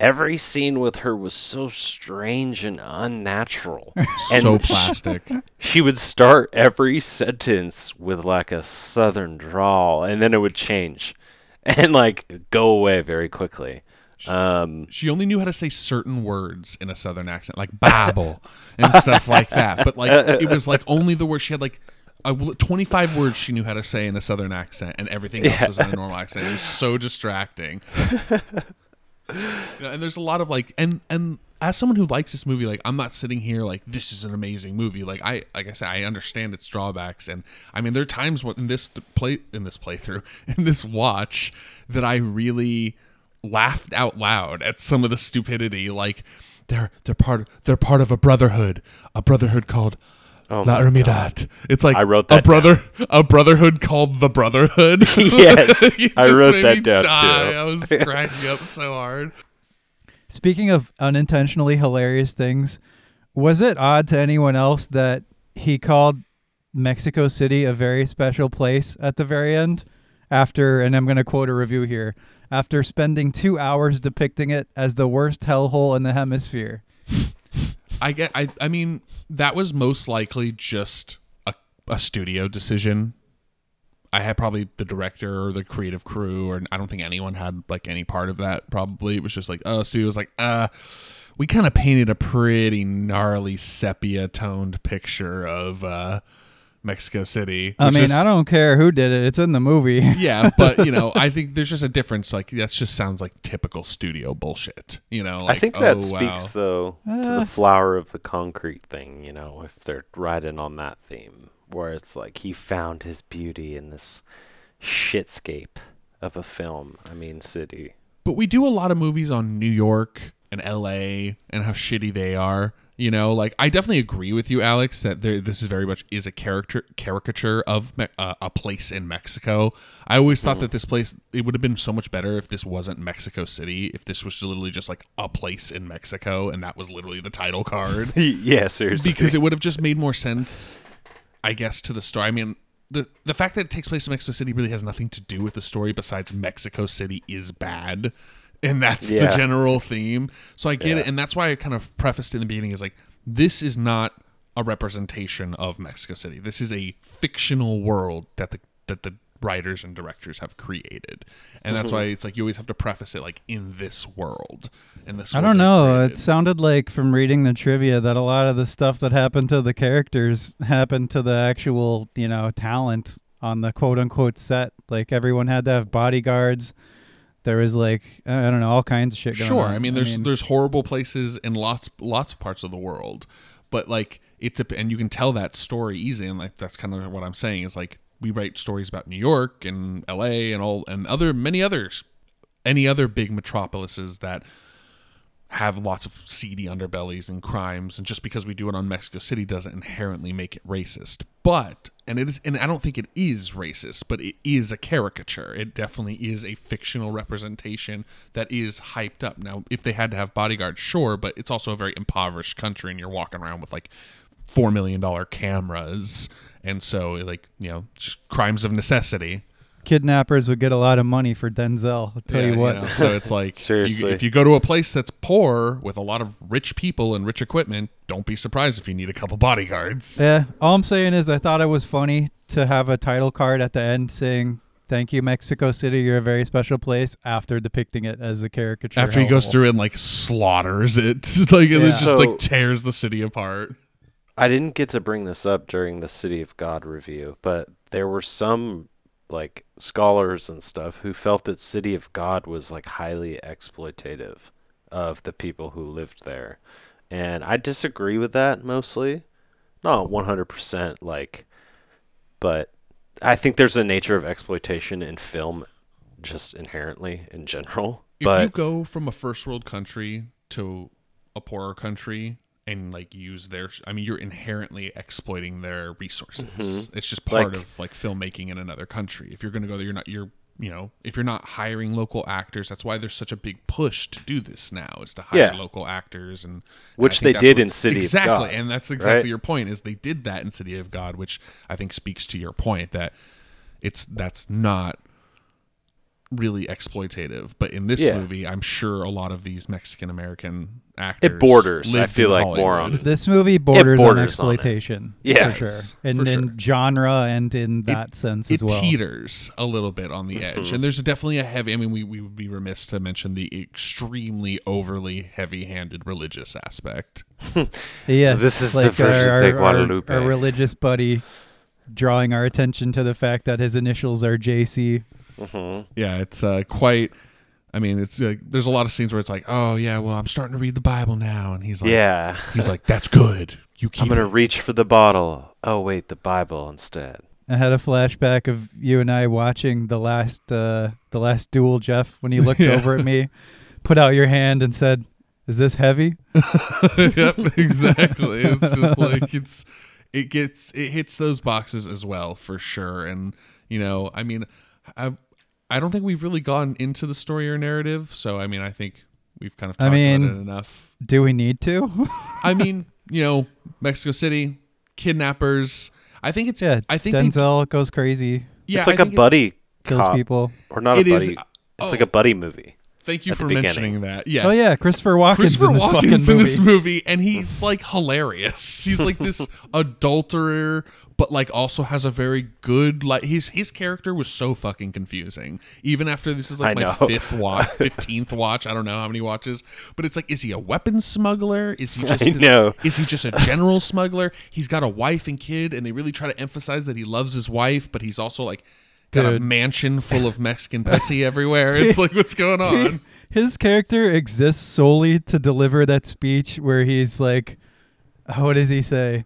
Every scene with her was so strange and unnatural. And so plastic. She would start every sentence with like a southern drawl and then it would change and like go away very quickly. Um She only knew how to say certain words in a southern accent, like babble and stuff like that. But like it was like only the word she had like uh, 25 words she knew how to say in a southern accent, and everything else Yeah. was in a normal accent. It was so distracting. You know, and there's a lot of like, and and as someone who likes this movie, like I'm not sitting here like this is an amazing movie. Like I, like I said, I understand its drawbacks, and I mean there are times when in this play in this playthrough in this watch that I really laughed out loud at some of the stupidity. Like they're they're part they're part of a brotherhood, a brotherhood called. Oh La my Hermandad. It's like I wrote a that brother, a brotherhood called the Brotherhood. Yes, I wrote that down, die. too. I was cracking up so hard. Speaking of unintentionally hilarious things, was it odd to anyone else that he called Mexico City a very special place at the very end? After, and I'm going to quote a review here, after spending two hours depicting it as the worst hellhole in the hemisphere. I get. I. I mean, that was most likely just a, a studio decision. I had probably the director or the creative crew, or I don't think anyone had like any part of that. Probably it was just like, oh, studio was like, uh, we kind of painted a pretty gnarly sepia toned picture of uh, Mexico City. I mean, is- I don't care who did it. It's in the movie. yeah, but you know, I think there's just a difference. Like that just sounds like typical studio bullshit. You know, I think that oh, speaks wow. though to Uh. the flower of the concrete thing, you know, if they're riding on that theme, where it's like he found his beauty in this shitscape of a film. I mean, city. But we do a lot of movies on New York and LA and how shitty they are. You know, like I definitely agree with you, Alex, that there, this is very much is a character caricature of Me- uh, a place in Mexico. I always thought that this place it would have been so much better if this wasn't Mexico City, if this was literally just like a place in Mexico, and that was literally the title card. yeah, seriously. because it would have just made more sense, I guess, to the story. I mean, the the fact that it takes place in Mexico City really has nothing to do with the story. Besides, Mexico City is bad, and that's the general theme. So I get Yeah. it, and that's why I kind of prefaced in the beginning is like, this is not a representation of Mexico City. This is a fictional world that the that the writers and directors have created, and that's mm-hmm. why it's like you always have to preface it like in this world. In this, I world don't know. created. It sounded like from reading the trivia that a lot of the stuff that happened to the characters happened to the actual, you know, talent on the quote unquote set. Like everyone had to have bodyguards. There was like I don't know all kinds of shit going on. Sure, on. I mean, there's there's horrible places in lots lots of parts of the world, but like it and you can tell that story easy, and like that's kind of what I'm saying is like we write stories about New York and L.A. and all and other many others, any other big metropolises that have lots of seedy underbellies and crimes and just because we do it on Mexico City doesn't inherently make it racist. But and it is and I don't think it is racist but it is a caricature. It definitely is a fictional representation that is hyped up. Now if they had to have bodyguards sure but it's also a very impoverished country and you're walking around with like 4 million dollar cameras. And so like you know just crimes of necessity kidnappers would get a lot of money for Denzel. I'll tell Yeah, you what. know, so it's like you- Seriously. if you go to a place that's poor with a lot of rich people and rich equipment, don't be surprised if you need a couple bodyguards. Yeah, all I'm saying is I thought it was funny to have a title card at the end saying "Thank you, Mexico City. You're a very special place." After depicting it as a caricature. After he goes hellhole. through and like slaughters it, like it Yeah. just So- like tears the city apart. I didn't get to bring this up during the City of God review, but there were some like scholars and stuff who felt that City of God was like highly exploitative of the people who lived there. And I disagree with that mostly. Not 100% like but I think there's a nature of exploitation in film just inherently in general. If you go from a first world country to a poorer country and like use their I mean you're inherently exploiting their resources. Mm-hmm. It's just part Like- of like filmmaking in another country. If you're going to go there you're not you're you know, if you're not hiring local actors, that's why there's such a big push to do this now is to hire Yeah. local actors and and Which think they did in City of God. exactly, God, and that's exactly right? your point is they did that in City of God, which I think speaks to your point that it's that's not really exploitative. But in this Yeah. movie, I'm sure a lot of these Mexican American actors it borders, I feel in like more on This movie borders, on borders on it. exploitation. Yes, for sure. and for in sure. genre and in that sense it as well. teeters a little bit on the Mm-hmm. edge, and there's definitely a heavy. I mean, we, we would be remiss to mention the extremely overly heavy-handed religious aspect. Yes, This is the like version our, of our, Guadalupe. our religious buddy drawing our attention to the fact that his initials are JC. Yeah, it's uh, quite. I mean, it's uh, there's a lot of scenes where it's like, oh yeah, well I'm starting to read the Bible now, and he's like, Yeah. he's like, that's good. You keep I'm gonna it." reach for the bottle. Oh wait, the Bible instead. I had a flashback of you and I watching the last uh, the last duel, Jeff, when you looked Yeah. over at me, put out your hand and said, "Is this heavy?" yep, exactly. It's just like it's it gets it hits those boxes as well for sure. And you know, I mean, I I don't think we've really gone into the story or narrative. So I mean, I think we've kind of I mean- about it enough. Do we need to? I mean, you know, Mexico City kidnappers. I think it's yeah, I think they, Denzel goes crazy, yeah, it's like I a think it- buddy kills cop, people. or not It a is- buddy. it's oh. like a buddy movie. Thank you for mentioning that. Yes. Oh yeah, Christopher Walken's Christopher in this Walken's fucking in this movie, and he's like hilarious. He's like this adulterer, but like also has a very good like his his character was so fucking confusing. Even after this is like I my know. fifth watch, fifteenth watch. I don't know how many watches, but it's like, is he a weapons smuggler? Is he just I know. Is he just a general smuggler? He's got a wife and kid, and they really try to emphasize that he loves his wife, but he's also like. Got a mansion full of Mexican pussy everywhere. It's like, what's going on? His character exists solely to deliver that speech where he's like, "What does he say?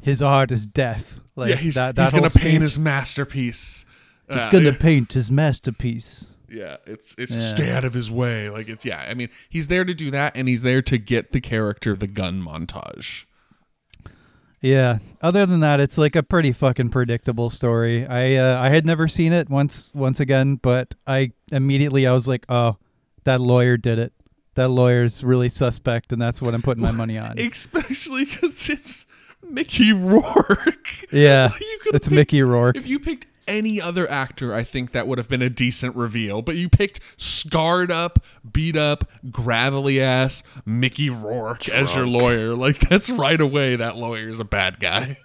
His art is death." Like yeah, he's, that. That he's gonna paint his masterpiece. He's Uh, gonna paint his masterpiece. Yeah, it's it's Yeah. stay out of his way. Like it's yeah. I mean, he's there to do that, and he's there to get the character the gun montage. Yeah. Other than that, it's like a pretty fucking predictable story. I uh, I had never seen it once once again, but I immediately I was like, oh, that lawyer did it. That lawyer's really suspect, and that's what I'm putting my money on. Especially because it's Mickey Rourke. Yeah, it's Mickey Rourke. If you picked any other actor, I think that would have been a decent reveal. But you picked scarred up, beat up, gravelly ass Mickey Rourke as your lawyer. Like that's right away. That lawyer is a bad guy.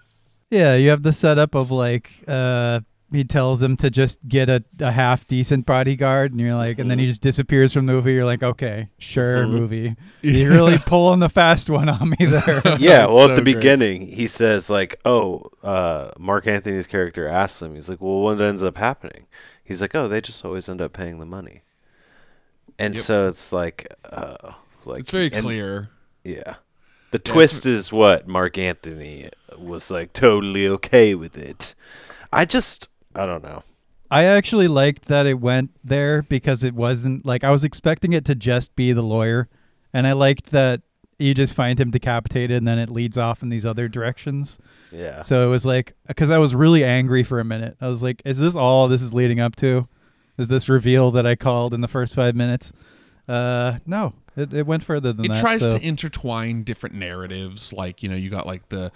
Yeah, you have the setup of like uh he tells him to just get a, a half decent bodyguard and you're like and then he just disappears from the movie, you're like, Okay, sure, movie. You're really pulling the fast one on me there. Yeah, well, so at the great. beginning, he says like, "Oh, uh, Marc Anthony's character asks him. He's like, well, what ends up happening?" He's like, "Oh, they just always end up paying the money." And Yep. so it's like, uh, like It's very and- clear. Yeah, the twist is what Mark Anthony was like totally okay with it. I just, I don't know. I actually liked that it went there because it wasn't like I was expecting it to just be the lawyer, and I liked that you just find him decapitated and then it leads off in these other directions. Yeah, So it was like because I was really angry for a minute. I was like, "Is this all this is leading up to? Is this reveal that I called in the first five minutes?" Uh, no, it, it went further than it that. It tries so- to intertwine different narratives like you know you got like the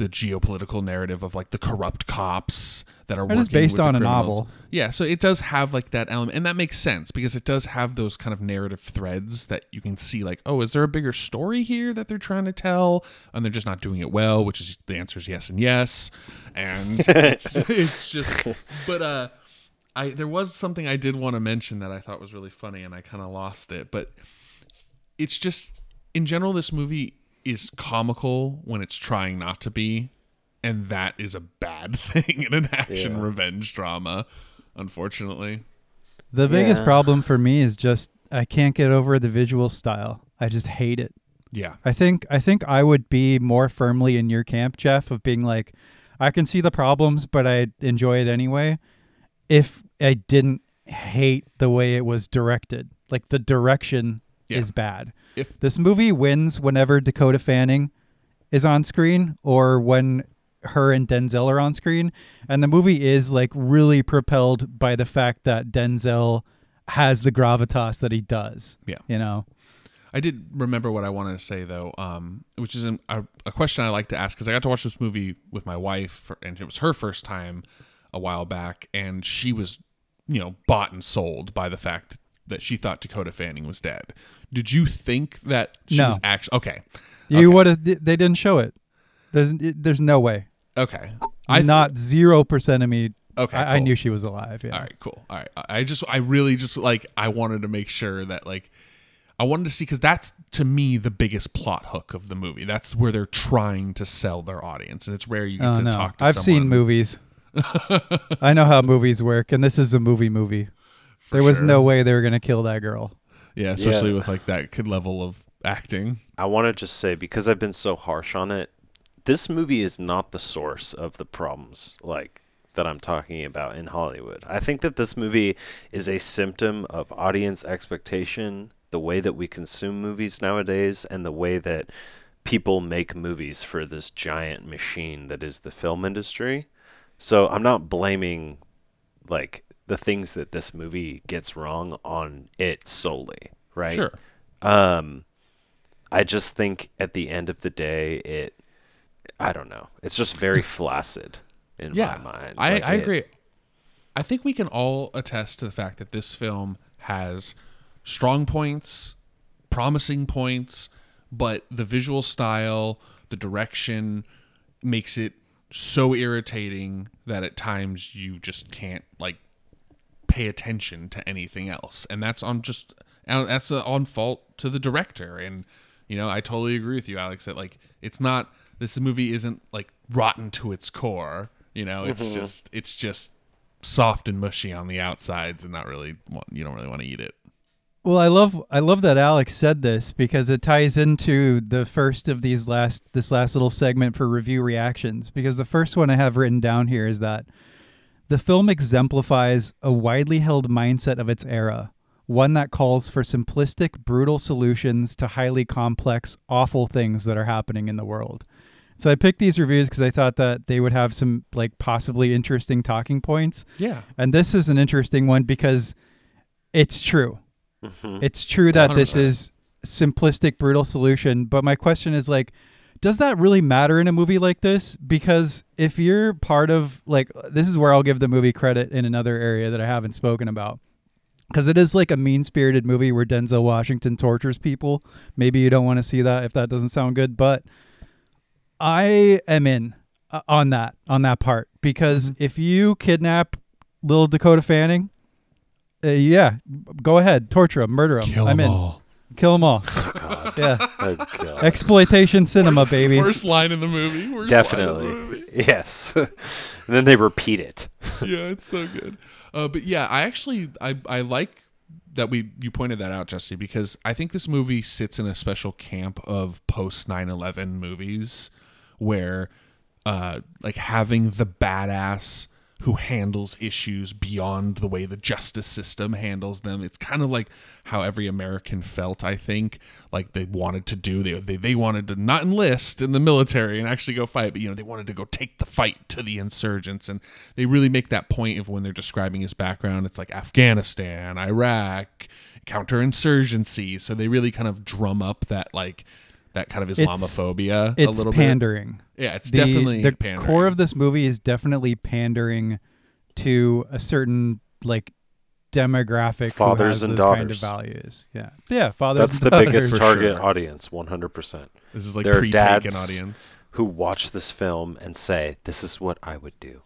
the geopolitical narrative of like the corrupt cops that are It working is based with the on a novel. yeah so it does have like that element and that makes sense because it does have those kind of narrative threads that you can see like oh is there a bigger story here that they're trying to tell? And they're just not doing it well which is the answer is yes and yes. And it's, it's just but uh I there was something I did want to mention that I thought was really funny and I kind of lost it but it's just in general this movie is comical when it's trying not to be and that is a bad thing in an action Yeah. revenge drama unfortunately the biggest Yeah. problem for me is just I can't get over the visual style. I just hate it. yeah I think I think I would be more firmly in your camp, Jeff, of being like, I can see the problems, but I enjoy it anyway. If I didn't hate the way it was directed, like the direction Yeah. is bad. if This movie wins whenever Dakota Fanning is on screen or when her and Denzel are on screen. And the movie is like really propelled by the fact that Denzel has the gravitas that he does. Yeah. You know? I did remember what I wanted to say though, um, which is an, a, a question I like to ask because I got to watch this movie with my wife, and it was her first time a while back, and she was, you know, bought and sold by the fact that she thought Dakota Fanning was dead. Did you think that she No. was actually okay? You Okay. would have. They didn't show it. There's there's no way. Okay, I Not zero percent of me. okay. I, I knew she was alive. Yeah. All right, cool. All right, I just, I really just like, I wanted to make sure that like, I wanted to see because that's to me the biggest plot hook of the movie. That's where they're trying to sell their audience, and it's where you get Oh to no! talk to. I've someone. seen movies. I know how movies work, and this is a movie movie. For there was sure. no way they were gonna kill that girl. Yeah, especially Yeah. with like that kid level of acting. I want to just say because I've been so harsh on it, this movie is not the source of the problems like that I'm talking about in Hollywood. I think that this movie is a symptom of audience expectation, the way that we consume movies nowadays and the way that people make movies for this giant machine that is the film industry. So I'm not blaming like the things that this movie gets wrong on it solely, right? Sure. Um, I just think at the end of the day, it, I don't know, it's just very flaccid in Yeah, my mind. I, Like, I it- agree. I think we can all attest to the fact that this film has strong points, promising points, but the visual style, the direction makes it so irritating that at times you just can't like pay attention to anything else. And that's on just and that's uh, on fault to the director and you know, I totally agree with you Alex that like it's not this movie isn't like rotten to its core, you know, it's just it's just soft and mushy on the outsides and not really want, you don't really want to eat it. Well, I love I love that Alex said this because it ties into the first of these last this last little segment for review reactions because the first one I have written down here is that the film exemplifies a widely held mindset of its era, one that calls for simplistic, brutal solutions to highly complex, awful things that are happening in the world. So I picked these reviews because I thought that they would have some like possibly interesting talking points. Yeah. And this is an interesting one because it's true. Mhm. It's true that this 100%. is simplistic, brutal solution. But my question is like, does that really matter in a movie like this? Because if you're part of like, this is where I'll give the movie credit in another area that I haven't spoken about. Because it is like a mean spirited movie where Denzel Washington tortures people. Maybe you don't want to see that if that doesn't sound good, but I am in uh, on that on that part because if you kidnap little Dakota Fanning, uh, yeah, go ahead, torture him, murder him. I'm in. Kill them all. God. Yeah, Oh, God. exploitation cinema, baby. First line in the movie. Worst line in the Definitely. movie. Yes. and then they repeat it. yeah, it's so good. Uh, but yeah, I actually I I like that we you pointed that out, Jesse, because I think this movie sits in a special camp of post 9/11 movies where uh like having the badass who handles issues beyond the way the justice system handles them. It's kind of like how every American felt, I think, like they wanted to do. They, they they wanted to not enlist in the military and actually go fight, but you know, they wanted to go take the fight to the insurgents and they really make that point of when they're describing his background, it's like Afghanistan, Iraq, counterinsurgency. So they really kind of drum up that like that kind of It's- Islamophobia a It's little bit. pandering. Yeah, it's The- definitely the pandering. core of this movie is definitely pandering to a certain like demographic Fathers who has and those kind of daughters. values. Yeah, yeah, fathers. That's and the daughters. biggest target sure. audience, 100%. This is like There pre-taken dads audience. Who watch this film and say, this is what I would do.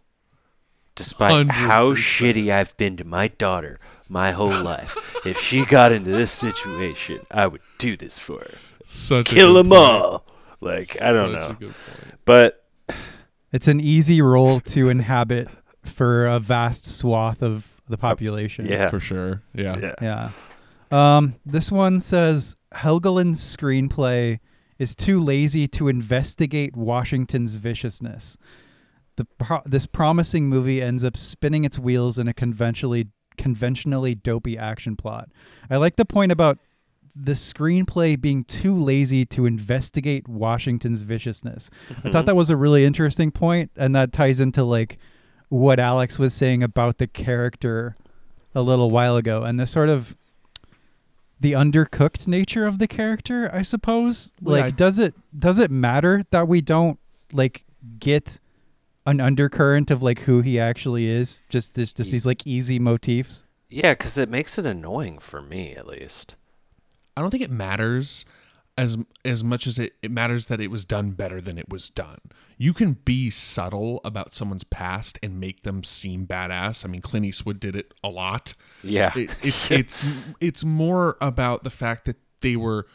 Despite how 100%. shitty I've been to my daughter my whole life, if she got into this situation, I would do this for her. Such a Kill good them point. all. Like, I don't Such a know. good point. But It's an easy role to inhabit for a vast swath of the population. yeah. For sure. Yeah. Yeah. Yeah. Um, this one says Helgeland's screenplay is too lazy to investigate Washington's viciousness. The pro- this promising movie ends up spinning its wheels in a conventionally conventionally dopey action plot. I like the point about the screenplay being too lazy to investigate Washington's viciousness. I thought mm-hmm. that was a really interesting point, and that ties into like what Alex was saying about the character a little while ago, and the sort of the undercooked nature of the character, I suppose. Like, yeah, does it does it matter that we don't like get an undercurrent of like who he actually is? Just just, just Ye- these like easy motifs. Yeah, because it makes it annoying for me, at least. I don't think it matters as as much as it, it matters that it was done better than it was done. You can be subtle about someone's past and make them seem badass. I mean, Clint Eastwood did it a lot. Yeah. It, it's it's it's more about the fact that they were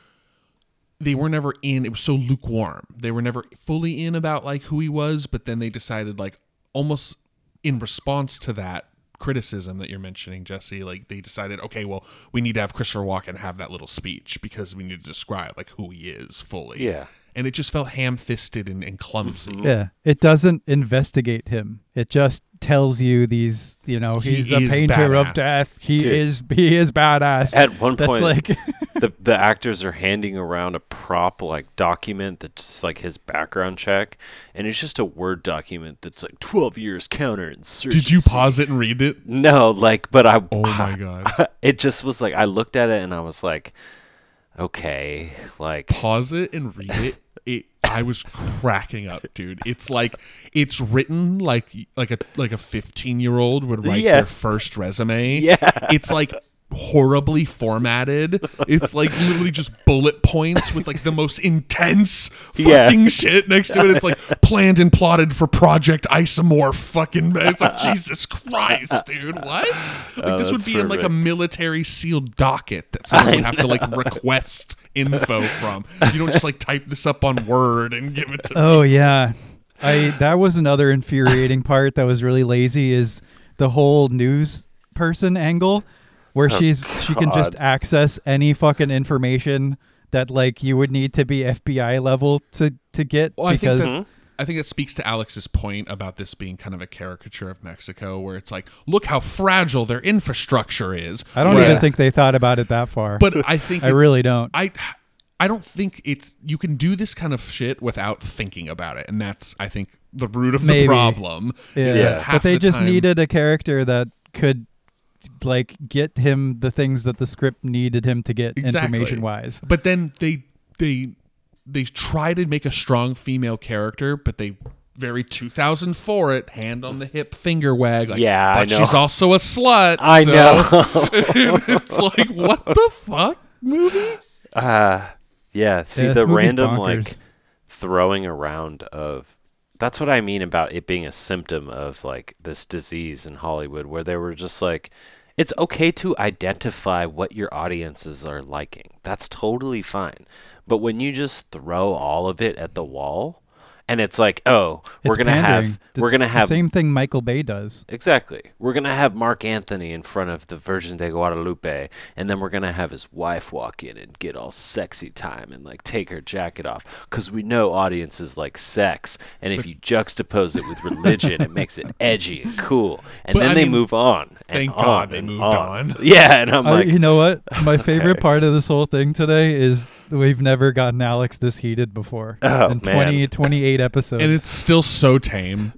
they were never in. It was so lukewarm. They were never fully in about like who he was, but then they decided like almost in response to that criticism that you're mentioning, Jesse, like they decided, okay, well, we need to have Christopher Walken have that little speech because we need to describe like who he is fully. Yeah. And it just felt ham fisted and, and clumsy. Yeah, it doesn't investigate him. It just tells you these, you know, He he's a painter badass. of death. He Dude. is he is badass. At one That's point, like the the actors are handing around a prop like document that's like his background check, and it's just a word document that's like twelve years counterinsurgency. Did you pause it and read it? No, like, but I. Oh my god. it just was like I looked at it and I was like, okay, like pause it and read it. It I was cracking up, dude. It's like it's written like like a like a 15-year-old would write Yeah. their first resume. Yeah. It's like horribly formatted. It's like literally just bullet points with like the most intense fucking Yeah. shit next to it. It's like planned and plotted for Project Isomorph fucking it's like Jesus Christ, dude. What? Like Oh, this would that's be in like a military sealed docket that someone would have to like request info from. You don't just like type this up on Word and give it to Oh yeah. I that was another infuriating part that was really lazy is the whole news person angle where oh, she's she can just Oh, access any fucking information that like you would need to be FBI level to to get Well, I think because that, I think that speaks to Alex's point about this being kind of a caricature of Mexico, where it's like, look how fragile their infrastructure is. I don't Whereas- even think they thought about it that far. But I think I really don't. I I don't think it's you can do this kind of shit without thinking about it, and that's I think the root of Maybe. the problem. Yeah, is that but they the just time- needed a character that could like get him the things that the script needed him to get Exactly. information wise. But then they they they try to make a strong female character, but they very 2004 it hand on the hip finger wag like Yeah, I but know. she's also a slut I so- know. it's like what the fuck movie Uh, yeah. See this the random bonkers. like throwing around of. That's what I mean about it being a symptom of like this disease in Hollywood, where they were just like, it's okay to identify what your audiences are liking. That's totally fine. But when you just throw all of it at the wall, and it's like, oh, we're It's gonna pandering. have, It's we're gonna the have same thing Michael Bay does. Exactly. We're going to have Marc Anthony in front of the Virgin de Guadalupe, and then we're going to have his wife walk in and get all sexy time and like take her jacket off because we know audiences like sex. And if you juxtapose it with religion, it makes it edgy and cool. And But, then I they mean, move on. And thank on God they moved on. on. Yeah. And I'm I- like, you know what? My favorite part of this whole thing today is we've never gotten Alex this heated before. Oh, in man. 20, 28 episodes. and it's still so tame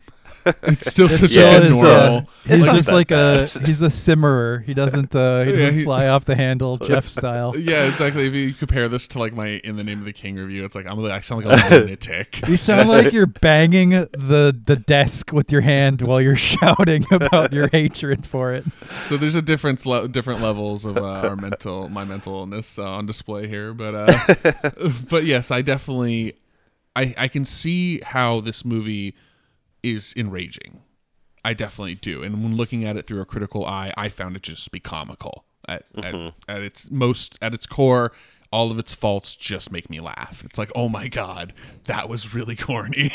it's still It's such still a it's, normal uh, he's It's not just that like a he's a simmerer. He doesn't uh, he doesn't he- fly off the handle Jeff style. yeah exactly if you compare this to like my in the name of the king review it's like i'm like i sound like a lunatic You sound like you're banging the the desk with your hand while you're shouting about your hatred for it. So there's a difference, le- different levels of uh, our mental, my mental illness uh, on display here. But, uh, but yes, I definitely, I, I can see how this movie is enraging. I definitely do. And when looking at it through a critical eye, I found it just be comical at, at, at its most, at its core. All of its faults just make me laugh. It's like, oh my god, that was really corny.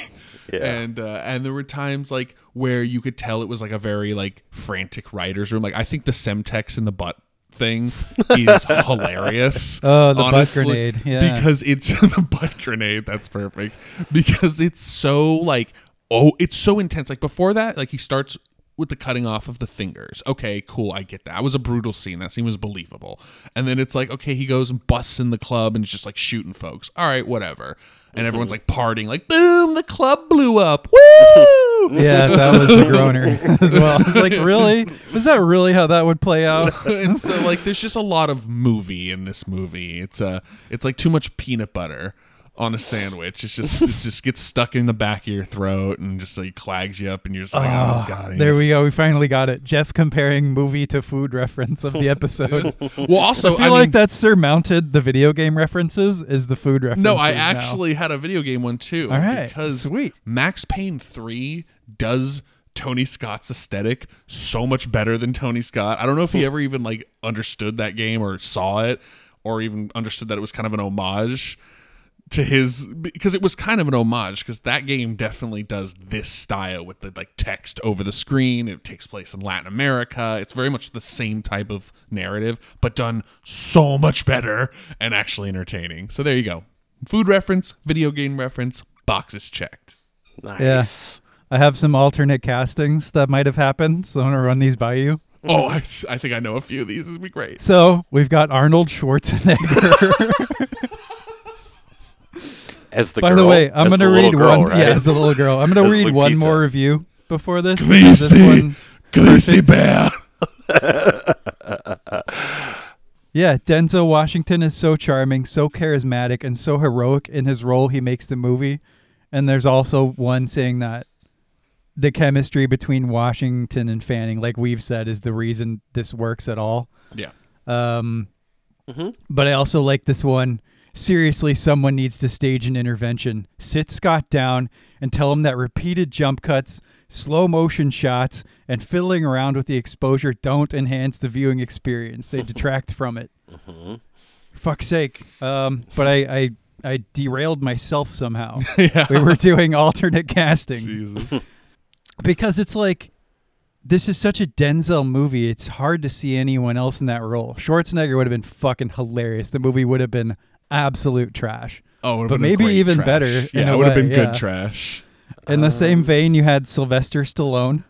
Yeah. And uh, and there were times like where you could tell it was like a very like frantic writer's room. Like I think the Semtex in the butt thing is hilarious. Oh, the butt honestly, grenade, yeah. Because it's the butt grenade. That's perfect. Because it's so like oh, it's so intense. Like before that, like he starts with the cutting off of the fingers. Okay, cool, I get that. That was a brutal scene. That scene was believable. And then it's like, okay, he goes and busts in the club and is just like shooting folks. All right, whatever. And everyone's like partying, like boom, the club blew up. Woo! Yeah, that was a groaner as well. I was like, really? Was that really how that would play out? and so like there's just a lot of movie in this movie. It's uh it's like too much peanut butter on a sandwich. It's just it just gets stuck in the back of your throat and just like clags you up and you're just like, oh, ah, god. I there we go. We finally got it. Jeff comparing movie to food reference of the episode. Well, also, I feel I like mean, that surmounted the video game references is the food reference. no, I actually had a video game one too. All right, because sweet. Max Payne three does Tony Scott's aesthetic so much better than Tony Scott. I don't know if he hmm. ever even like understood that game or saw it or even understood that it was kind of an homage. To his because it was kind of an homage because that game definitely does this style with the like text over the screen. It takes place in Latin America. It's very much the same type of narrative, but done so much better and actually entertaining. So there you go. Food reference, video game reference, boxes checked. Nice. I have some alternate castings that might have happened, so I'm gonna run these by you. Oh, I, I think I know a few of these. This would be great. So we've got Arnold Schwarzenegger. As the By girl, the way, I'm gonna read girl, one. right? Yeah, as the little girl. I'm gonna As read one more review before this. because this Greasy. one- Greasy bear. Yeah, Denzel Washington is so charming, so charismatic, and so heroic in his role he makes the movie. And there's also one saying that the chemistry between Washington and Fanning, like we've said, is the reason this works at all. Yeah. Um, Mhm. But I also like this one. Seriously, someone needs to stage an intervention. Sit Scott down and tell him that repeated jump cuts, slow motion shots, and fiddling around with the exposure don't enhance the viewing experience. They detract from it. Mhm. Fuck's sake. Um, but I, I, I derailed myself somehow. yeah. we were doing alternate casting Jesus. because it's like this is such a Denzel movie. It's hard to see anyone else in that role. Schwarzenegger would have been fucking hilarious. The movie would have been absolute trash. Oh, But maybe even trash. better in Yeah, a it would have way, been yeah. good trash. In the same Um, vein, you had Sylvester Stallone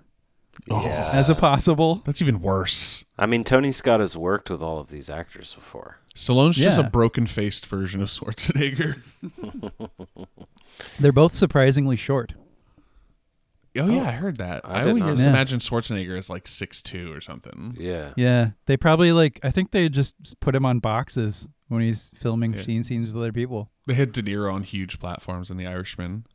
Yeah. as a possible. That's even worse. I mean, Tony Scott has worked with all of these actors before. Stallone's just a broken faced version of Schwarzenegger. They're both surprisingly short. Oh, yeah, I heard that. I I, did always not know. imagine Schwarzenegger is like six two or something. Yeah. Yeah, they probably like. I think they just put him on boxes when he's filming Yeah. scene scenes with other people. They had De Niro on huge platforms in The Irishman.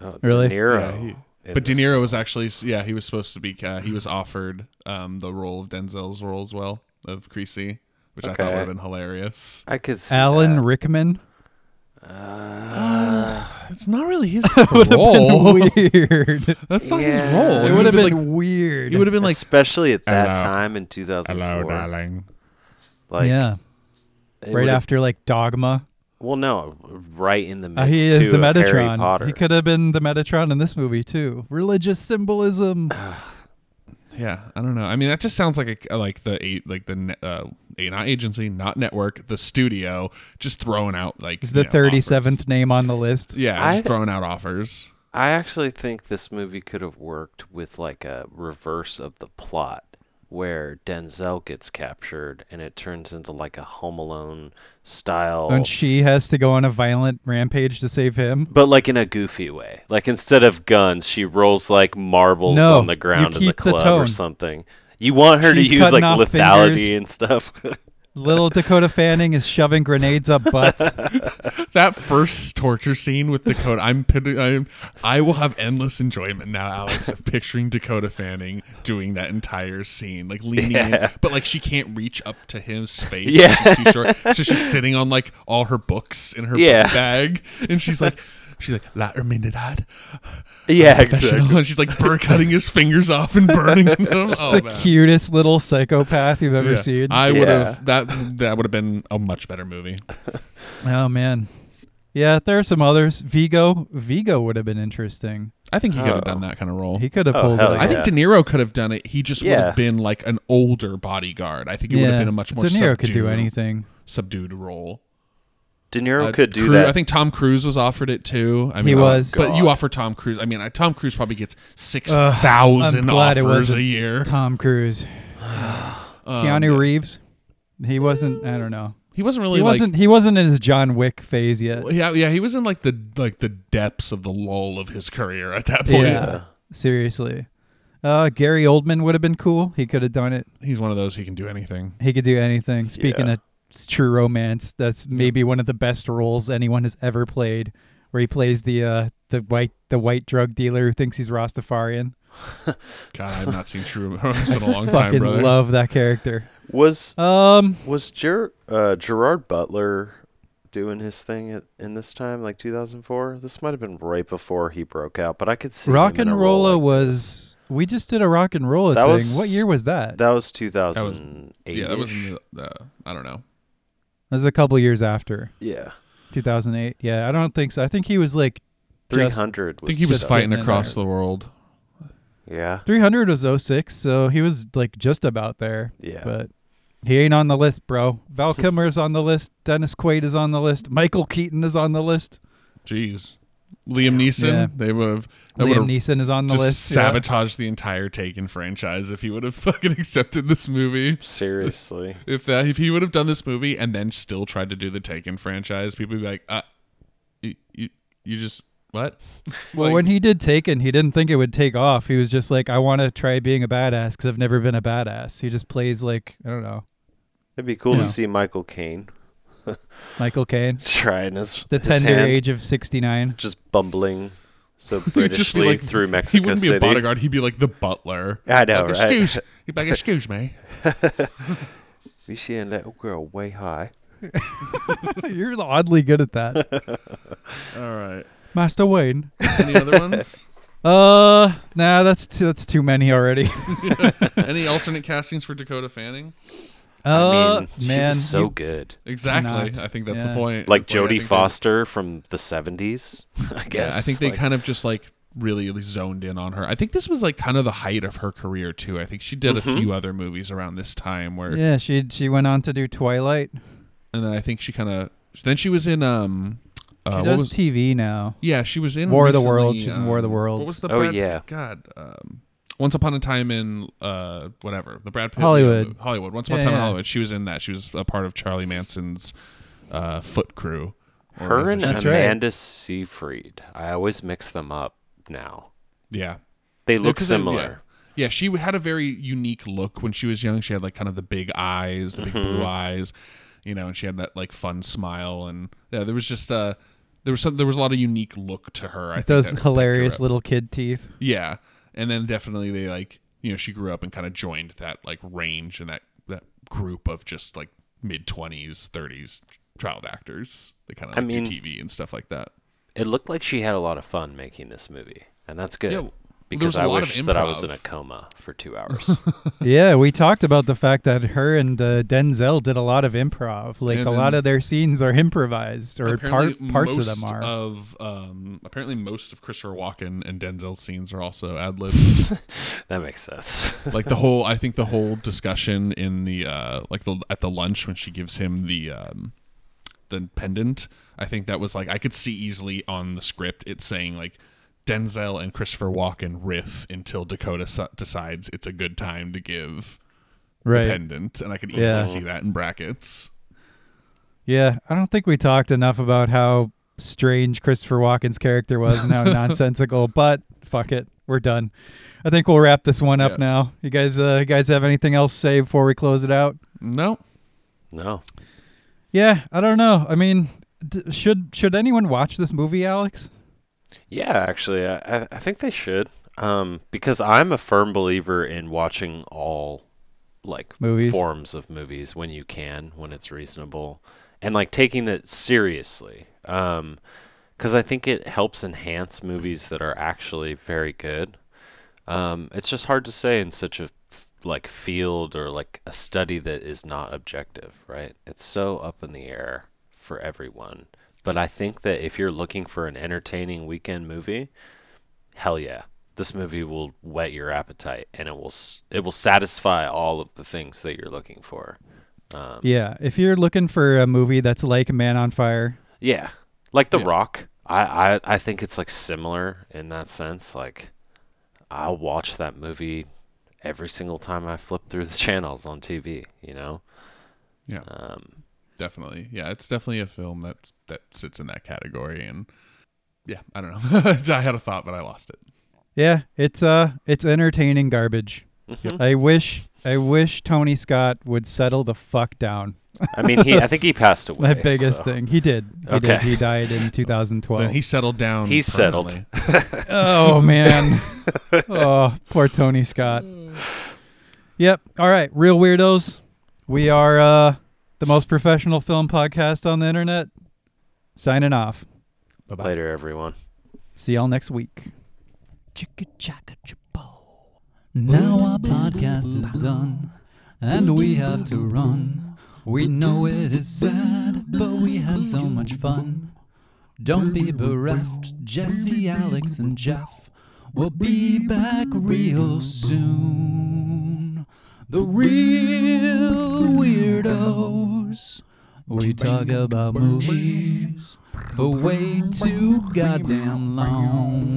Oh, Really? De Niro. Yeah, he- But De Niro was actually, yeah, he was supposed to be, uh, he was offered um, the role of Denzel's role as well, of Creasy, which I thought would have been hilarious. I could see Alan that. Rickman Uh, It's not really his type would of role. have been weird. That's not his role. It it would have been like, weird. he would have been like, especially at that Hello. time in 2004. Hello, darling. Like, yeah, it right after like Dogma. Well, no, right in the Uh, midst he is too the of Harry Metatron. Potter. He could have been the Metatron in this movie too. Religious symbolism. Yeah, I don't know. I mean, that just sounds like a, like the eight, like the ne- uh, a not agency, not network, the studio, just throwing out like Is the know, thirty offers. seventh name on the list? Yeah, I- just throwing out offers. I actually think this movie could have worked with like a reverse of the plot where Denzel gets captured and it turns into like a Home Alone style And she has to go on a violent rampage to save him. but like in a goofy way. Like instead of guns, she rolls like marbles No, on the ground in the keep the club or something. You want her She's to use like lethality fingers. and stuff. Little Dakota Fanning is shoving grenades up butts. That first torture scene with Dakota, I'm, I'm I will have endless enjoyment now, Alex, of picturing Dakota Fanning doing that entire scene, like leaning Yeah. in, but like she can't reach up to his face. Yeah. she's too short, so she's sitting on like all her books in her Yeah. book bag, and she's like. She's like, "La minute dad." yeah, exactly. And she's like burr cutting his fingers off and burning them. Oh, the man. cutest little psychopath you've ever Yeah. seen. I would Yeah. have that. That would have been a much better movie. oh man. Yeah, there are some others. Viggo, Viggo would have been interesting. I think he could have Oh. done that kind of role. He could have Oh, pulled hell it. I think De Niro could have done it. He just would have been like an older bodyguard. I think it would have been a much more De Niro could do anything. subdued role. De Niro Uh, could do Cru- that. I think Tom Cruise was offered it too. I mean, He was. but you offer Tom Cruise. I mean, I- Tom Cruise probably gets six Ugh, thousand it offers a wasn't year. Tom Cruise, Um, Keanu Reeves. He wasn't. I don't know. He wasn't really He like. wasn't. He wasn't in his John Wick phase yet. yeah, yeah, he was in like the like the depths of the lull of his career at that point. Yeah. Seriously. Uh, Gary Oldman would have been cool. He could have done it. He's one of those. He can do anything. He could do anything. Speaking Yeah. of s- true romance, that's maybe one of the best roles anyone has ever played. Where he plays the uh, the white the white drug dealer who thinks he's Rastafarian. God, I have not seen True Romance in a long time, Fucking brother. love that character. was Um, was Ger- uh, Gerard Butler doing his thing at, in this time, like 2004? This might have been right before he broke out, but I could see Rock him and a Rolla like was. We just did a rock and rolla That thing. was- what year was that? That was 2008. Yeah, that was uh, I don't know. That was a couple years after. yeah. 2008. Yeah, I don't think so. I think he was like Three just- hundred. I think he was fighting getting in across there. the world. Yeah. 300 was 06, so he was like just about there. Yeah. But he ain't on the list, bro. Val Kilmer's on the list. Dennis Quaid is on the list. Michael Keaton is on the list. Jeez. Liam Neeson, Yeah. they would have that Liam Neeson is on the just list. yeah. sabotaged the entire Taken franchise if he would have fucking accepted this movie. Seriously. If that if he would have done this movie and then still tried to do the Taken franchise, people would be like, uh, you you, you just what? Well, Like, when he did Taken, he didn't think it would take off. He was just like, I want to try being a badass because I've never been a badass. He just plays like, I don't know, It'd be cool Yeah. to see Michael Caine Michael Caine. trying his The his tender hand, age of 69. just bumbling so he would Britishly like through He wouldn't be City. a bodyguard. He'd be like the butler. I know, like, right? Excuse, he'd be like, excuse me. You see a little girl way high. You're oddly good at that. All right. Master Wayne. Any other ones? Uh, nah, that's too, that's too many already. Any alternate castings for Dakota Fanning? Uh, I mean, man, was so you- good. Exactly. Not. I think that's Yeah. the point. Like It's I Jodie think they- Foster from the 70s, I guess. Yeah, I think they Like, kind of just like really zoned in on her. I think this was like kind of the height of her career too. I think she did Mhm. a few other movies around this time where, yeah, she she went on to do Twilight. and then I think she kind of then she was in um, uh, She what does was TV now. yeah she was in War of the recently, Worlds. She's in War of the um, Worlds. What was the Oh, Brad- yeah. God um, Once Upon a Time in uh whatever the Brad Pitt Hollywood. movie. Hollywood Once Upon a Yeah, Time in yeah. Hollywood she was in that she was a part of Charlie Manson's uh, Foot Crew. Her and That's organization. right. Amanda Seyfried. I always mix them up now. yeah They Yeah, look 'cause it- similar. Yeah, she had a very unique look when she was young. She had like kind of the big eyes, the big Mm-hmm. blue eyes, you know, and she had that like fun smile, and yeah, there was just uh there was some there was a lot of unique look to her. I Those that picked her hilarious little kid teeth. yeah, and then definitely they like you know she grew up and kind of joined that like range and that that group of just like mid twenties, thirties child actors. They kind of I mean- do TV and stuff like that. It looked like she had a lot of fun making this movie, and that's good. Yeah, because there's a I lot of wish that I was in a coma for two hours. yeah, we talked about the fact that her and uh, Denzel did a lot of improv. Like And a lot of their scenes are improvised, or part, Apparently parts of them are. Of um, apparently, most of Christopher Walken and Denzel's scenes are also ad lib. that makes sense. like the whole, I think the whole discussion in the uh, like the at the lunch when she gives him the um, the pendant. I think that was like I could see easily on the script it saying like Denzel and Christopher Walken riff until Dakota su- decides it's a good time to give the right. pendant, and I could easily Yeah. see that in brackets. Yeah, I don't think we talked enough about how strange Christopher Walken's character was and how nonsensical. But fuck it, we're done. I think we'll wrap this one up Yeah. now. You guys, uh, you guys have anything else to say before we close it out? No, no. Yeah, I don't know. I mean, d- should should anyone watch this movie, Alex? Yeah, actually, I, I- think they should. Um, because I'm a firm believer in watching all like Movies. forms of movies when you can, when it's reasonable, and like taking it seriously. Um, because I think it helps enhance movies that are actually very good. Um, it's just hard to say in such a like field or like a study that is not objective, right? It's so up in the air for everyone. But I think that if you're looking for an entertaining weekend movie, hell yeah, this movie will whet your appetite and it will it will satisfy all of the things that you're looking for. Um, Yeah, if you're looking for a movie that's like Man on Fire, Yeah, like The Yeah. Rock. I, I I think it's like similar in that sense. Like, I'll watch that movie every single time I flip through the channels on TV. You know. yeah. Um, definitely yeah it's definitely a film that that sits in that category and yeah i don't know i had a thought but i lost it yeah, it's uh, it's entertaining garbage. mhm. I wish, I wish Tony Scott would settle the fuck down. I mean, he. I think he passed away. My biggest so- thing. He did. He Okay. did. He died in 2012. then he settled down He settled. oh man. oh, poor Tony Scott. Yep. All right, Reel Weirdos. We are uh the most professional film podcast on the internet. Signing off. Bye-bye. Later, everyone. See y'all next week. Chicka chaka chapo. Now our podcast is done, and we have to run. We know it is sad, but we had so much fun. Don't be bereft, Jesse, Alex, and Jeff. We'll be back real soon. The Reel Weirdos. We talk about movies for way too goddamn long.